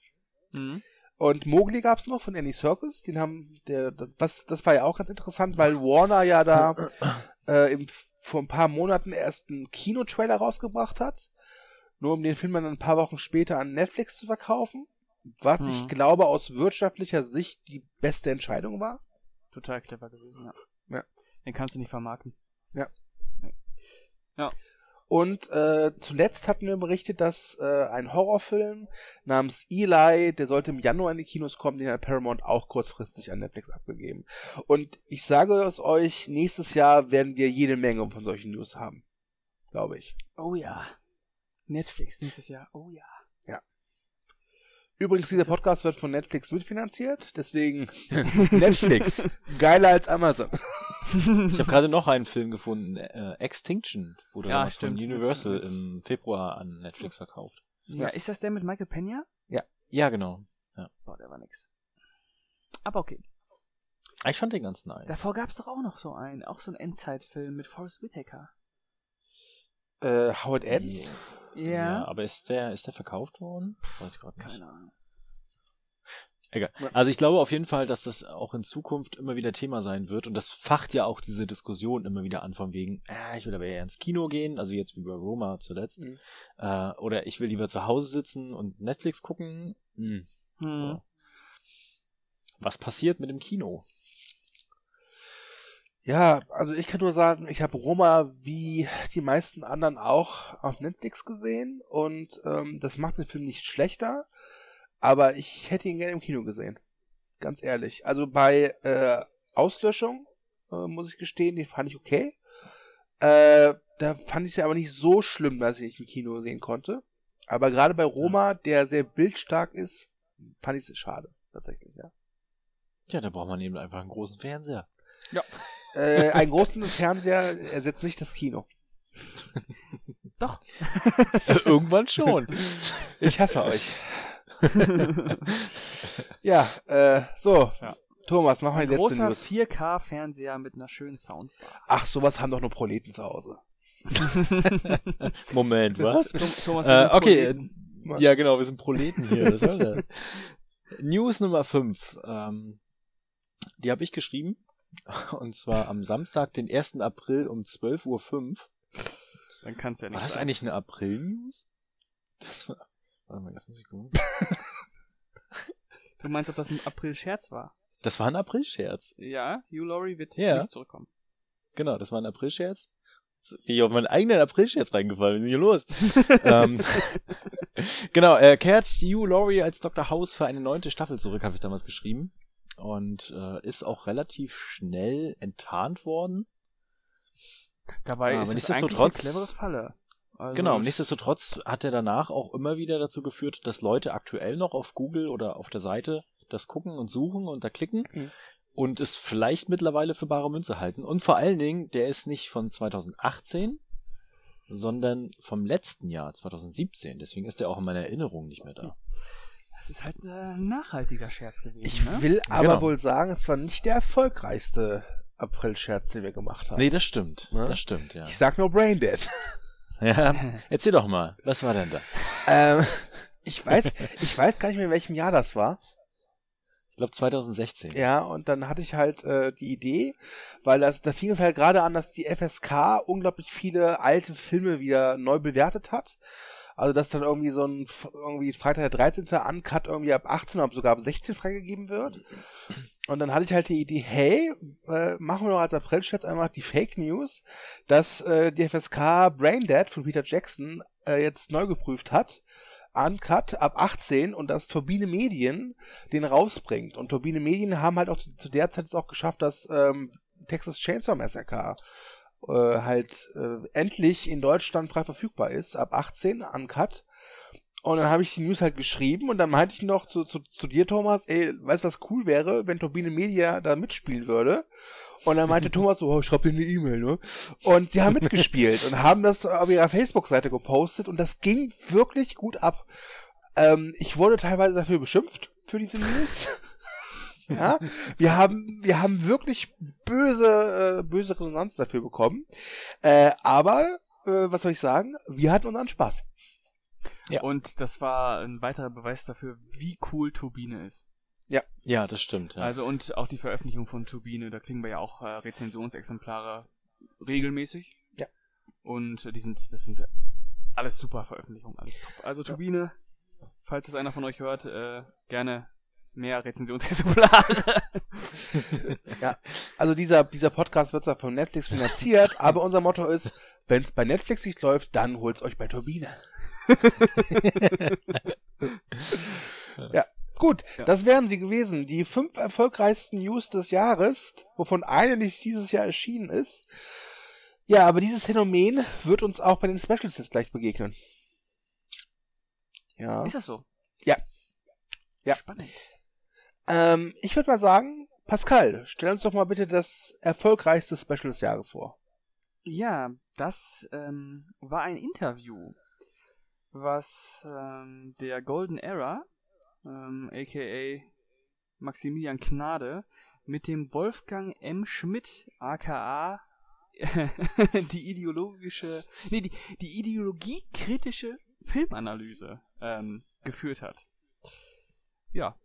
mhm. Und Mowgli gab's noch von Andy Circus. Den haben, der, das, was, das war ja auch ganz interessant, weil Warner ja da äh, im, vor ein paar Monaten erst einen Kinotrailer rausgebracht hat. nur um den Film dann ein paar Wochen später an Netflix zu verkaufen, was Mhm. ich glaube aus wirtschaftlicher Sicht die beste Entscheidung war. Total clever gewesen, ja. Ja. Den kannst du nicht vermarkten. Ja. Nee. Und äh, zuletzt hatten wir berichtet, dass äh, ein Horrorfilm namens Eli, der sollte im Januar in die Kinos kommen, den hat Paramount auch kurzfristig an Netflix abgegeben. Und ich sage es euch, nächstes Jahr werden wir jede Menge von solchen News haben. Glaube ich. Oh ja. Netflix nächstes Jahr. Oh ja. Übrigens, dieser Podcast wird von Netflix mitfinanziert, deswegen Netflix. Geiler als Amazon. Ich habe gerade noch einen Film gefunden, äh, Extinction, wurde Ja, damals von. Universal im Februar an Netflix verkauft. ja, ist das der mit Michael Pena? Ja, genau. Boah, der war nix. Aber okay. Ah, Ich fand den ganz nice. Davor gab's doch auch noch so einen, auch so einen Endzeitfilm mit Forrest Whitaker. Äh, Howard Ends. Ja. aber ist der, ist der verkauft worden? Das weiß ich gerade nicht. Keine Ahnung. Egal. Also ich glaube auf jeden Fall, dass das auch in Zukunft immer wieder Thema sein wird und das facht ja auch diese Diskussion immer wieder an von wegen, äh, ich will aber eher ins Kino gehen, also jetzt wie bei Roma zuletzt, Mhm. äh, oder ich will lieber zu Hause sitzen und Netflix gucken. Hm. Hm. So. Was passiert mit dem Kino? Ja, also ich kann nur sagen, ich habe Roma wie die meisten anderen auch auf Netflix gesehen und ähm, das macht den Film nicht schlechter, aber ich hätte ihn gerne im Kino gesehen. Ganz ehrlich. Also bei äh, Auslöschung, äh, muss ich gestehen, die fand ich okay. Äh, da fand ich es aber nicht so schlimm, dass ich nicht im Kino sehen konnte. Aber gerade bei Roma, der sehr bildstark ist, fand ich es schade, tatsächlich, ja. Ja, da braucht man eben einfach einen großen Fernseher. Äh, einen großen Fernseher ersetzt nicht das Kino. Doch. Irgendwann schon. Ich hasse euch. Ja, äh, so. Ja. Thomas, mach mal die letzte großer News. 4K-Fernseher mit einer schönen Soundbar. Ach, sowas haben doch nur Proleten zu Hause. Moment, was? Thomas, Äh, okay, Proleten. ja genau, wir sind Proleten hier. Was soll das? News Nummer 5. Ähm, die habe ich geschrieben. Und zwar am Samstag, den 1. April um 12.05 Uhr. Dann kann's ja nicht War das sein. eigentlich eine April-News? Das war. Warte mal, jetzt muss ich gucken. Du meinst, ob das ein April-Scherz war? Das war ein April-Scherz. Ja, Hugh Laurie wird Ja. nicht zurückkommen. Genau, das war ein April-Scherz. Ich auf meinen eigenen April-Scherz reingefallen. Was ist hier los? ähm, genau, er kehrt Hugh Laurie als Dr. House für eine neunte Staffel zurück, habe ich damals geschrieben. Und äh, ist auch relativ schnell enttarnt worden. Dabei Ah, ist es eigentlich eine clevere Falle. Also, Genau, nichtsdestotrotz hat er danach auch immer wieder dazu geführt, dass Leute aktuell noch auf Google oder auf der Seite das gucken und suchen und da klicken Mhm. und es vielleicht mittlerweile für bare Münze halten. Und vor allen Dingen, der ist nicht von 2018, sondern vom letzten Jahr, 2017. Deswegen ist er auch in meiner Erinnerung nicht mehr da. Das ist halt äh, ein nachhaltiger Scherz gewesen, Ich ne? will aber Genau. wohl sagen, es war nicht der erfolgreichste April-Scherz, den wir gemacht haben. Nee, das stimmt. Ne? Das stimmt, ja. Ich sag nur Braindead. ja. Erzähl doch mal, was war denn da? ähm, ich weiß, ich weiß gar nicht mehr, in welchem Jahr das war. Ich glaube 2016. Ja, und dann hatte ich halt äh, die Idee, weil das, da fing es halt gerade an, dass die FSK unglaublich viele alte Filme wieder neu bewertet hat. Also dass dann irgendwie so ein irgendwie Freitag der 13. Uncut irgendwie ab 18 oder sogar ab 16 freigegeben wird. Und dann hatte ich halt die Idee, hey, äh, machen wir doch als April-Scherz einfach die Fake News, dass äh, die FSK Braindead von Peter Jackson äh, jetzt neu geprüft hat. Uncut ab 18 und dass Turbine Medien den rausbringt. Und Turbine Medien haben halt auch zu, zu der Zeit es auch geschafft, dass ähm, Texas Chainsaw Massacre äh, halt äh, endlich in Deutschland frei verfügbar ist, ab 18, uncut. Und dann habe ich die News halt geschrieben und dann meinte ich noch zu, zu, zu dir, Thomas, ey, weißt du, was cool wäre, wenn Turbine Media da mitspielen würde? Und dann meinte Thomas so, oh, ich schreib dir eine E-Mail, ne? Und die haben mitgespielt und haben das auf ihrer Facebook-Seite gepostet und das ging wirklich gut ab. Ähm, ich wurde teilweise dafür beschimpft, für diese News. Ja, wir haben, wir haben wirklich böse, äh, böse Resonanz dafür bekommen. Äh, aber, äh, was soll ich sagen? Wir hatten unseren Spaß. Ja. Und das war ein weiterer Beweis dafür, wie cool Turbine ist. Ja, das stimmt. Ja. Also und auch die Veröffentlichung von Turbine, da kriegen wir ja auch äh, Rezensionsexemplare regelmäßig. Ja. Und äh, die sind, das sind alles super Veröffentlichung, alles top. Also Turbine, falls es einer von euch hört, äh, gerne mehr Rezensionsexemplare. ja, also dieser, dieser Podcast wird zwar von Netflix finanziert, aber unser Motto ist, wenn es bei Netflix nicht läuft, dann holt's euch bei Turbine. ja, gut, ja. das wären sie gewesen. Die fünf erfolgreichsten News des Jahres, wovon eine nicht dieses Jahr erschienen ist. Ja, aber dieses Phänomen wird uns auch bei den Specials jetzt gleich begegnen. Ja. Ist das so? Ja. Ja. Spannend. Ähm, ich würde mal sagen, Pascal, stell uns doch mal bitte das erfolgreichste Special des Jahres vor. Ja, das ähm, war ein Interview, was ähm, der Golden Era, ähm, aka Maximilian Gnade, mit dem Wolfgang M. Schmidt, aka die ideologische, nee, die, die ideologiekritische Filmanalyse ähm, geführt hat. Ja,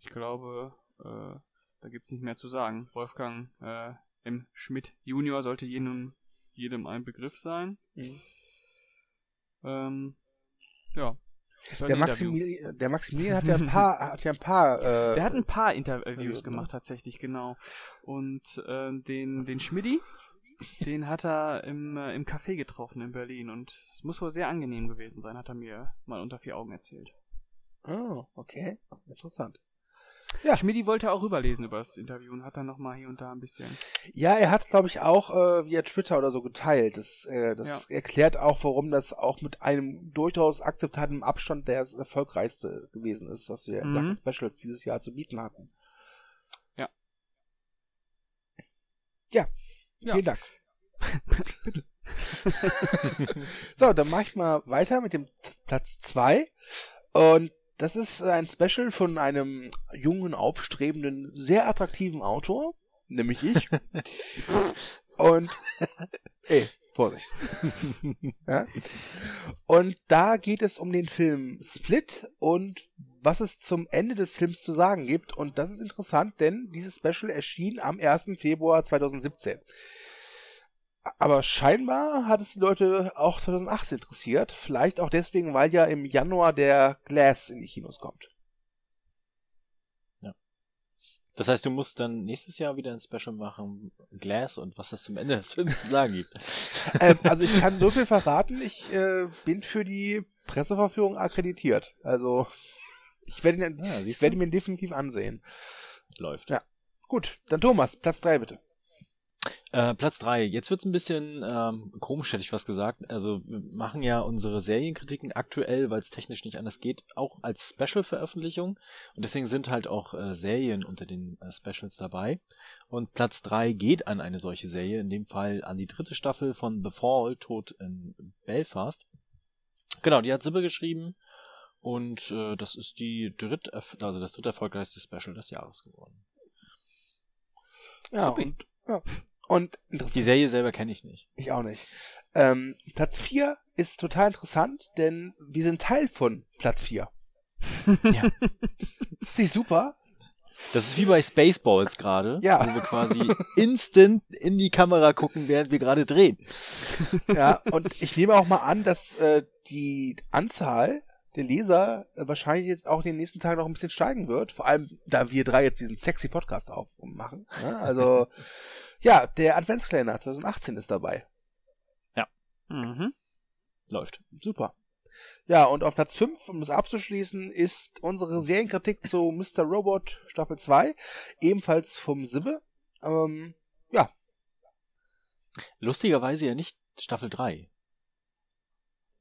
ich glaube, äh, da gibt's nicht mehr zu sagen. Wolfgang äh, M. Schmidt Junior sollte jedem, jedem ein Begriff sein. Mhm. Ähm, ja. Der, Maximili der Maximilian hat ja ein paar, hat ja ein paar. Äh, der hat ein paar Interviews äh, gemacht tatsächlich, genau. Und äh, den, den Schmidti, den hat er im, äh, im Café getroffen in Berlin und es muss wohl sehr angenehm gewesen sein, hat er mir mal unter vier Augen erzählt. Oh, okay. Interessant. Ja. Schmidi wollte auch rüberlesen über das Interview und hat dann nochmal hier und da ein bisschen. Ja, er hat es, glaube ich, auch äh, via Twitter oder so geteilt. Das, äh, das ja. erklärt auch, warum das auch mit einem durchaus akzeptablen Abstand der erfolgreichste gewesen ist, was wir mhm. in Sachen Specials dieses Jahr zu bieten hatten. Ja. Ja, ja. vielen Dank. so, dann mach ich mal weiter mit dem Platz 2. Und das ist ein Special von einem jungen, aufstrebenden, sehr attraktiven Autor, nämlich ich. Und, ey, Vorsicht. ja? Und da geht es um den Film Split und was es zum Ende des Films zu sagen gibt. Und das ist interessant, denn dieses Special erschien am 1. Februar 2017. Aber scheinbar hat es die Leute auch 2018 interessiert. Vielleicht auch deswegen, weil ja im Januar der Glass in die Kinos kommt. Ja. Das heißt, du musst dann nächstes Jahr wieder ein Special machen, Glass und was es zum Ende des Films zu sagen gibt. ähm, also ich kann so viel verraten, ich äh, bin für die Presseverführung akkreditiert. Also ich werde, ihn, ja, ich werde mir definitiv ansehen. Läuft. Ja. Gut, dann Thomas, Platz 3 bitte. Äh, Platz drei. Jetzt wird's ein bisschen ähm, komisch, hätte ich was gesagt. Also wir machen ja unsere Serienkritiken aktuell, weil es technisch nicht anders geht, auch als Special-Veröffentlichung. Und deswegen sind halt auch äh, Serien unter den äh, Specials dabei. Und Platz drei geht an eine solche Serie, in dem Fall an die dritte Staffel von The Fall, Tod in Belfast. Genau, die hat Sibbe geschrieben. Und äh, das ist die dritt, also das dritte erfolgreichste Special des Jahres geworden. Ja, und, ja. Und interessant. Die Serie selber kenne ich nicht. Ich auch nicht. Ähm, Platz 4 ist total interessant, denn wir sind Teil von Platz 4. ja. ist nicht super? Das ist wie bei Spaceballs gerade, ja. wo wir quasi instant in die Kamera gucken, während wir gerade drehen. Ja, und ich nehme auch mal an, dass äh, die Anzahl der Leser äh, wahrscheinlich jetzt auch in den nächsten Tagen noch ein bisschen steigen wird. Vor allem, da wir drei jetzt diesen sexy Podcast aufmachen. Ne? Also Ja, der Adventskalender 2018 ist dabei. Ja. Mhm. Läuft. Super. Ja, und auf Platz 5, um es abzuschließen, ist unsere Serienkritik zu Mr. Robot Staffel 2, ebenfalls vom Sibbe. Ähm, ja. Lustigerweise ja nicht Staffel 3.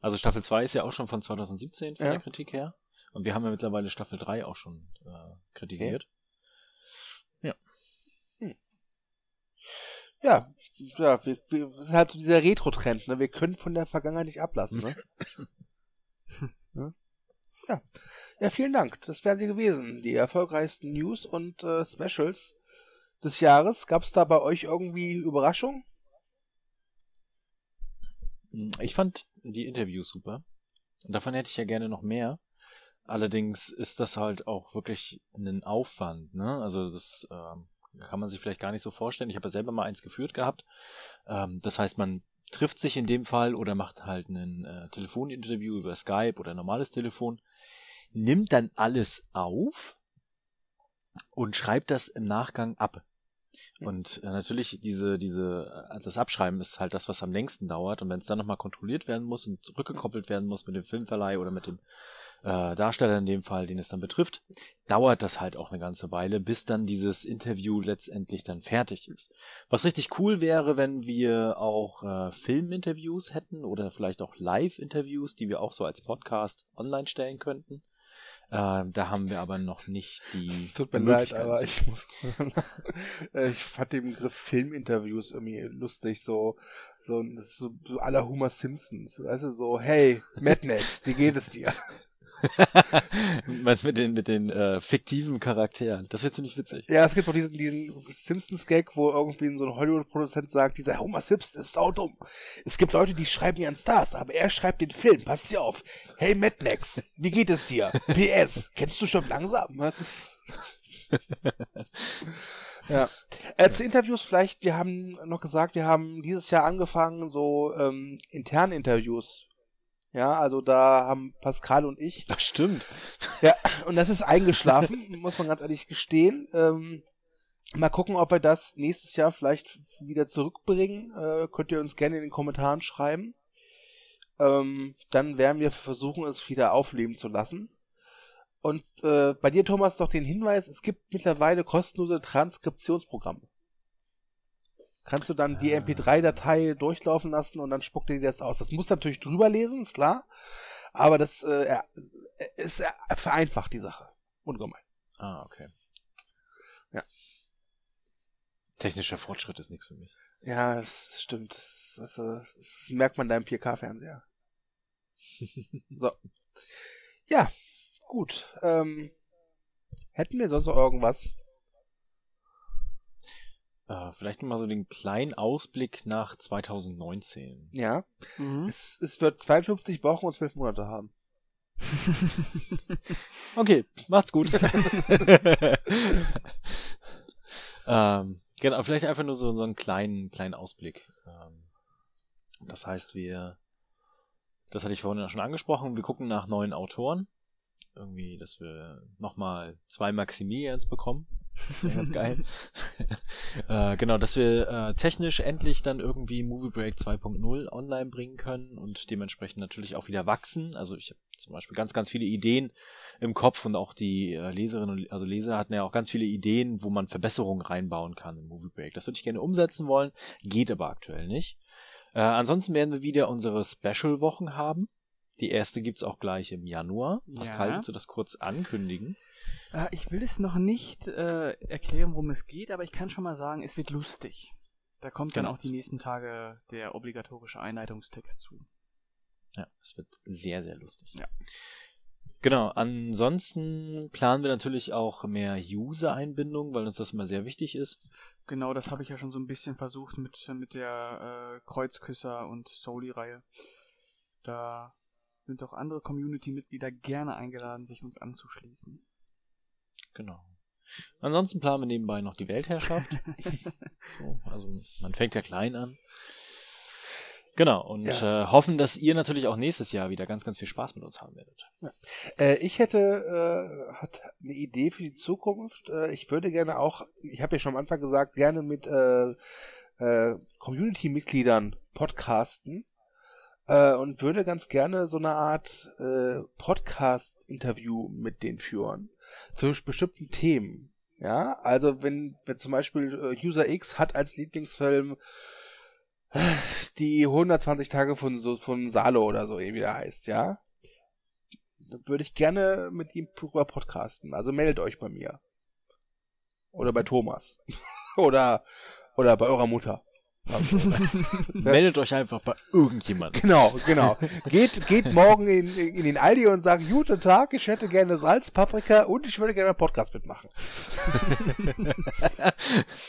Also Staffel 2 ist ja auch schon von 2017 von ja. der Kritik her. Und wir haben ja mittlerweile Staffel 3 auch schon äh, kritisiert. Ja, ja, wir, wir, das ist halt so dieser Retro-Trend, ne? Wir können von der Vergangenheit nicht ablassen, ne? ja. ja. Ja, vielen Dank. Das wären sie gewesen. Die erfolgreichsten News und äh, Specials des Jahres. Gab es da bei euch irgendwie Überraschungen? Hm, ich fand die Interviews super. Davon hätte ich ja gerne noch mehr. Allerdings ist das halt auch wirklich ein Aufwand, ne? Also das ähm, kann man sich vielleicht gar nicht so vorstellen. Ich habe ja selber mal eins geführt gehabt. Ähm, das heißt, man trifft sich in dem Fall oder macht halt ein äh, Telefoninterview über Skype oder normales Telefon, nimmt dann alles auf und schreibt das im Nachgang ab. Und äh, natürlich diese, diese, äh, das Abschreiben ist halt das, was am längsten dauert. Und wenn es dann nochmal kontrolliert werden muss und zurückgekoppelt werden muss mit dem Filmverleih oder mit dem äh, Darsteller in dem Fall, den es dann betrifft, dauert das halt auch eine ganze Weile, bis dann dieses Interview letztendlich dann fertig ist. Was richtig cool wäre, wenn wir auch äh, Filminterviews hätten oder vielleicht auch Live-Interviews, die wir auch so als Podcast online stellen könnten. Äh, da haben wir aber noch nicht die. Tut mir leid, aber ich muss. ich fand den Begriff Filminterviews irgendwie lustig, so, so, das ist so, so aller Homer Simpsons. Weißt du, so, hey, Madnex, wie geht es dir? Meinst mit den, mit den äh, fiktiven Charakteren? Das wird ziemlich witzig. Ja, es gibt auch diesen, diesen Simpsons-Gag, wo irgendwie so ein Hollywood-Produzent sagt, dieser Homer Simpson ist saudumm. Es gibt Leute, die schreiben ihren Stars, aber er schreibt den Film. Passt dir auf. Hey, Madnex, wie geht es dir? PS, kennst du schon langsam? Was ist... ja. Äh, zu Interviews vielleicht, wir haben noch gesagt, wir haben dieses Jahr angefangen, so ähm, interne Interviews ja, also da haben Pascal und ich. Das stimmt. Ja, und das ist eingeschlafen, muss man ganz ehrlich gestehen. Ähm, mal gucken, ob wir das nächstes Jahr vielleicht wieder zurückbringen. Äh, könnt ihr uns gerne in den Kommentaren schreiben. Ähm, dann werden wir versuchen, es wieder aufleben zu lassen. Und äh, bei dir, Thomas, noch den Hinweis, es gibt mittlerweile kostenlose Transkriptionsprogramme kannst du dann die MP3-Datei durchlaufen lassen und dann spuckt dir das aus. Das muss natürlich drüber lesen, ist klar. Aber das äh, ist vereinfacht die Sache. Ungemein. Ah, okay. Ja. Technischer Fortschritt ist nichts für mich. Ja, das stimmt. Das, das, das merkt man da im 4K-Fernseher. so. Ja, gut. Ähm, hätten wir sonst noch irgendwas? Äh, vielleicht mal so den kleinen Ausblick nach 2019. Ja. Mhm. Es, es wird 52 Wochen und 12 Monate haben. okay, macht's gut. ähm, genau, vielleicht einfach nur so, so einen kleinen, kleinen Ausblick. Ähm, das heißt, wir, das hatte ich vorhin schon angesprochen, wir gucken nach neuen Autoren. Irgendwie, dass wir nochmal zwei Maximilians bekommen. Das wäre ganz geil. äh, genau, dass wir äh, technisch endlich dann irgendwie Movie Break 2.0 online bringen können und dementsprechend natürlich auch wieder wachsen. Also ich habe zum Beispiel ganz, ganz viele Ideen im Kopf und auch die äh, Leserinnen und also Leser hatten ja auch ganz viele Ideen, wo man Verbesserungen reinbauen kann im Movie Break. Das würde ich gerne umsetzen wollen, geht aber aktuell nicht. Äh, ansonsten werden wir wieder unsere Special-Wochen haben. Die erste gibt's auch gleich im Januar. Pascal, ja. willst du das kurz ankündigen? Äh, ich will es noch nicht äh, erklären, worum es geht, aber ich kann schon mal sagen, es wird lustig. Da kommt genau. dann auch die nächsten Tage der obligatorische Einleitungstext zu. Ja, es wird sehr, sehr lustig. Ja. Genau, ansonsten planen wir natürlich auch mehr User-Einbindung, weil uns das immer sehr wichtig ist. Genau, das habe ich ja schon so ein bisschen versucht mit, mit der äh, Kreuzküsser und Soli-Reihe. Da sind auch andere Community-Mitglieder gerne eingeladen, sich uns anzuschließen. Genau. Ansonsten planen wir nebenbei noch die Weltherrschaft. so, also man fängt ja klein an. Genau, und ja. äh, hoffen, dass ihr natürlich auch nächstes Jahr wieder ganz, ganz viel Spaß mit uns haben werdet. Ja. Äh, ich hätte äh, hat eine Idee für die Zukunft. Äh, ich würde gerne auch, ich habe ja schon am Anfang gesagt, gerne mit äh, äh, Community-Mitgliedern podcasten äh, und würde ganz gerne so eine Art äh, Podcast-Interview mit denen führen zu bestimmten Themen. Ja, also wenn, wenn zum Beispiel äh, User X hat als Lieblingsfilm äh, die 120 Tage von, so, von Salo oder so, wie der heißt, ja, dann würde ich gerne mit ihm drüber podcasten. Also meldet euch bei mir. Oder bei Thomas. oder, oder bei eurer Mutter. Meldet euch einfach bei irgendjemandem. Genau, genau. Geht, geht morgen in, in den Aldi und sagt, guten Tag, ich hätte gerne Salz, Paprika und ich würde gerne einen Podcast mitmachen.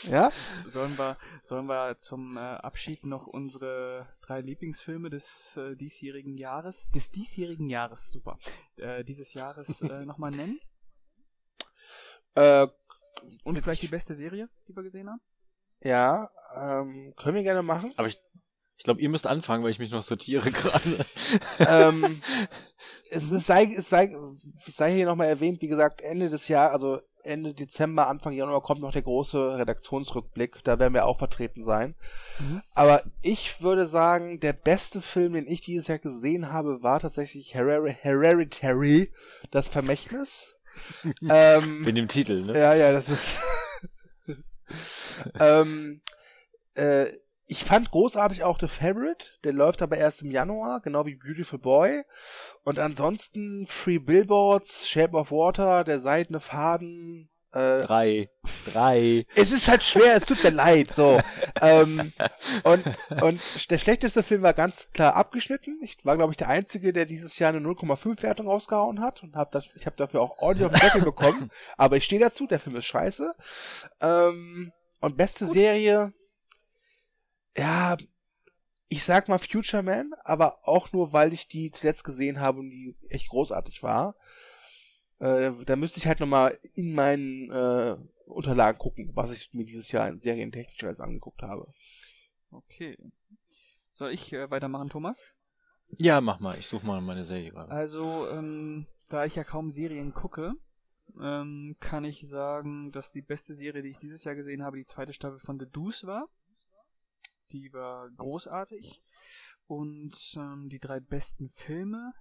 ja? Sollen wir, sollen wir zum äh, Abschied noch unsere drei Lieblingsfilme des äh, diesjährigen Jahres, des diesjährigen Jahres, super, äh, dieses Jahres äh, nochmal nennen? Äh, und vielleicht die beste Serie, die wir gesehen haben? Ja, ähm, können wir gerne machen. Aber ich, ich glaube, ihr müsst anfangen, weil ich mich noch sortiere gerade. ähm, es, es, sei, es, sei, es sei hier nochmal erwähnt, wie gesagt, Ende des Jahres, also Ende Dezember, Anfang Januar kommt noch der große Redaktionsrückblick. Da werden wir auch vertreten sein. Mhm. Aber ich würde sagen, der beste Film, den ich dieses Jahr gesehen habe, war tatsächlich Hereditary, das Vermächtnis. ähm, Mit dem Titel, ne? Ja, ja, das ist. ähm, äh, ich fand großartig auch The Favorite, der läuft aber erst im Januar, genau wie Beautiful Boy. Und ansonsten Free Billboards, Shape of Water, der seidene Faden. Äh, drei. Drei. Es ist halt schwer, es tut mir leid, so. ähm, und, und der schlechteste Film war ganz klar abgeschnitten. Ich war, glaube ich, der Einzige, der dieses Jahr eine 0,5 Wertung rausgehauen hat und hab das, ich habe dafür auch Audio auf den Deckel bekommen. Aber ich stehe dazu, der Film ist scheiße. Ähm, und beste Gut. Serie, ja, ich sag mal Future Man, aber auch nur, weil ich die zuletzt gesehen habe und die echt großartig war. Äh, da müsste ich halt nochmal in meinen äh, Unterlagen gucken, was ich mir dieses Jahr in serientechnisch alles angeguckt habe. Okay. Soll ich äh, weitermachen, Thomas? Ja, mach mal. Ich suche mal meine Serie gerade. Also, ähm, da ich ja kaum Serien gucke, ähm, kann ich sagen, dass die beste Serie, die ich dieses Jahr gesehen habe, die zweite Staffel von The Deuce war die war großartig. Und ähm, die drei besten Filme.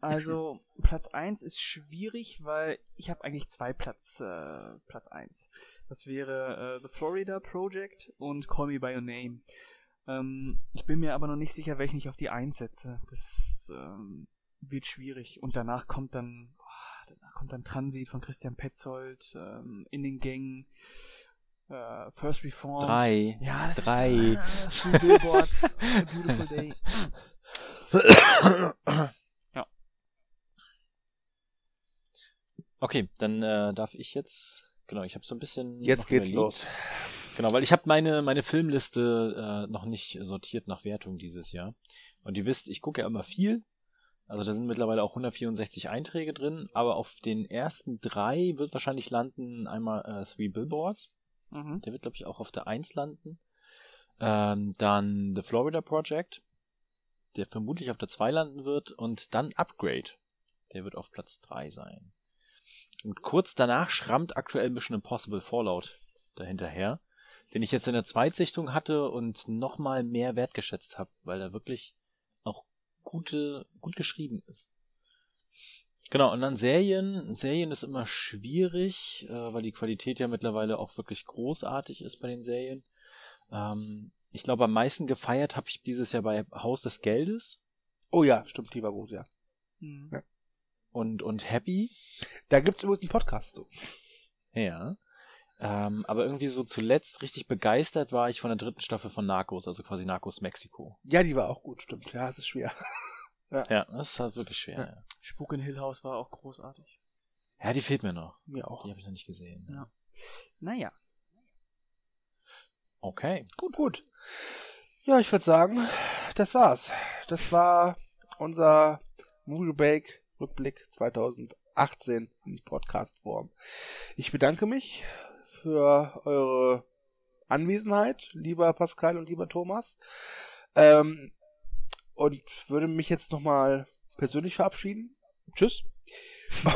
Also Platz 1 ist schwierig, weil ich habe eigentlich zwei Platz, äh, Platz 1. Das wäre äh, The Florida Project und Call Me By Your Name. Ähm, ich bin mir aber noch nicht sicher, welchen ich auf die 1 setze. Das ähm, wird schwierig. Und danach kommt dann, oh, danach kommt dann Transit von Christian Petzold, ähm, in den Gängen. Uh, First Reformed. Drei. Ja, das Drei. ist uh, Billboard. A Beautiful Day. Okay, dann äh, darf ich jetzt. Genau, ich habe so ein bisschen. Jetzt geht's überlegt. los. Genau, weil ich habe meine meine Filmliste äh, noch nicht sortiert nach Wertung dieses Jahr. Und ihr wisst, ich gucke ja immer viel. Also da sind mittlerweile auch 164 Einträge drin, aber auf den ersten drei wird wahrscheinlich landen einmal äh, Three Billboards. Mhm. Der wird, glaube ich, auch auf der 1 landen. Ähm, dann The Florida Project, der vermutlich auf der 2 landen wird. Und dann Upgrade, der wird auf Platz 3 sein. Und kurz danach schrammt aktuell Mission Impossible Fallout dahinterher, den ich jetzt in der Zweitsichtung hatte und nochmal mehr wertgeschätzt habe, weil er wirklich auch gute, gut geschrieben ist. Genau, und dann Serien. Serien ist immer schwierig, äh, weil die Qualität ja mittlerweile auch wirklich großartig ist bei den Serien. Ähm, ich glaube, am meisten gefeiert habe ich dieses Jahr bei Haus des Geldes. Oh ja, stimmt, die war gut, ja. Mhm. ja. Und, und Happy. Da gibt es übrigens einen Podcast so. Ja. Ähm, aber irgendwie so zuletzt richtig begeistert war ich von der dritten Staffel von Narcos, also quasi Narcos Mexiko. Ja, die war auch gut, stimmt. Ja, es ist schwer. Ja. ja, das ist halt wirklich schwer. Ja. Spuk in Hill House war auch großartig. Ja, die fehlt mir noch. Mir auch. Die habe ich noch nicht gesehen. Ja. Naja. Okay. Gut, gut. Ja, ich würde sagen, das war's. Das war unser Movie Break Rückblick 2018 in Podcast-Form. Ich bedanke mich für eure Anwesenheit, lieber Pascal und lieber Thomas. Ähm, und würde mich jetzt nochmal persönlich verabschieden. Tschüss.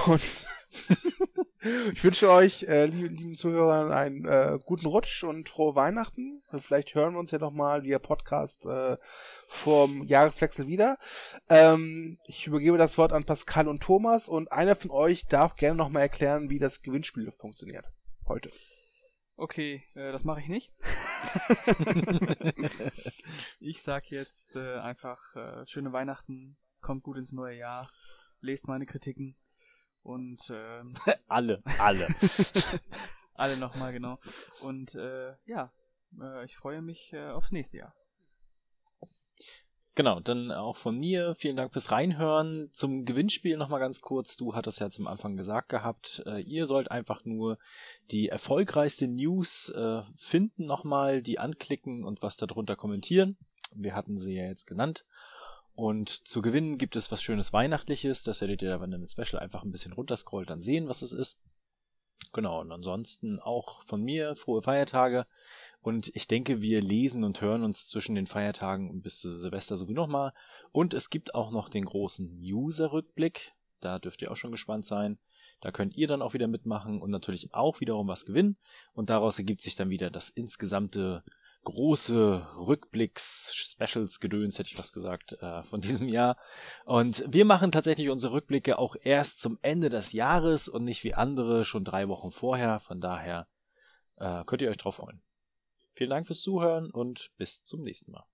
Und ich wünsche euch, äh, lieben, lieben Zuhörern, einen äh, guten Rutsch und frohe Weihnachten. Vielleicht hören wir uns ja nochmal via Podcast äh, vorm Jahreswechsel wieder. Ähm, ich übergebe das Wort an Pascal und Thomas und einer von euch darf gerne nochmal erklären, wie das Gewinnspiel funktioniert. Heute. Okay, äh, das mache ich nicht. ich sag jetzt äh, einfach äh, schöne Weihnachten, kommt gut ins neue Jahr, lest meine Kritiken und ähm, alle, alle, alle nochmal genau. Und äh, ja, äh, ich freue mich äh, aufs nächste Jahr. Genau, dann auch von mir vielen Dank fürs Reinhören. Zum Gewinnspiel nochmal ganz kurz. Du hattest ja zum Anfang gesagt gehabt, äh, ihr sollt einfach nur die erfolgreichste News äh, finden nochmal, die anklicken und was darunter kommentieren. Wir hatten sie ja jetzt genannt. Und zu gewinnen gibt es was schönes Weihnachtliches. Das werdet ihr, wenn ihr mit Special einfach ein bisschen runterscrollt, dann sehen, was es ist. Genau, und ansonsten auch von mir frohe Feiertage Und ich denke, wir lesen und hören uns zwischen den Feiertagen und bis zu Silvester sowie nochmal. Und es gibt auch noch den großen User-Rückblick. Da dürft ihr auch schon gespannt sein. Da könnt ihr dann auch wieder mitmachen und natürlich auch wiederum was gewinnen. Und daraus ergibt sich dann wieder das insgesamte große Rückblicks-Specials-Gedöns, hätte ich fast gesagt, äh, von diesem Jahr. Und wir machen tatsächlich unsere Rückblicke auch erst zum Ende des Jahres und nicht wie andere schon drei Wochen vorher. Von daher äh, könnt ihr euch drauf freuen. Vielen Dank fürs Zuhören und bis zum nächsten Mal.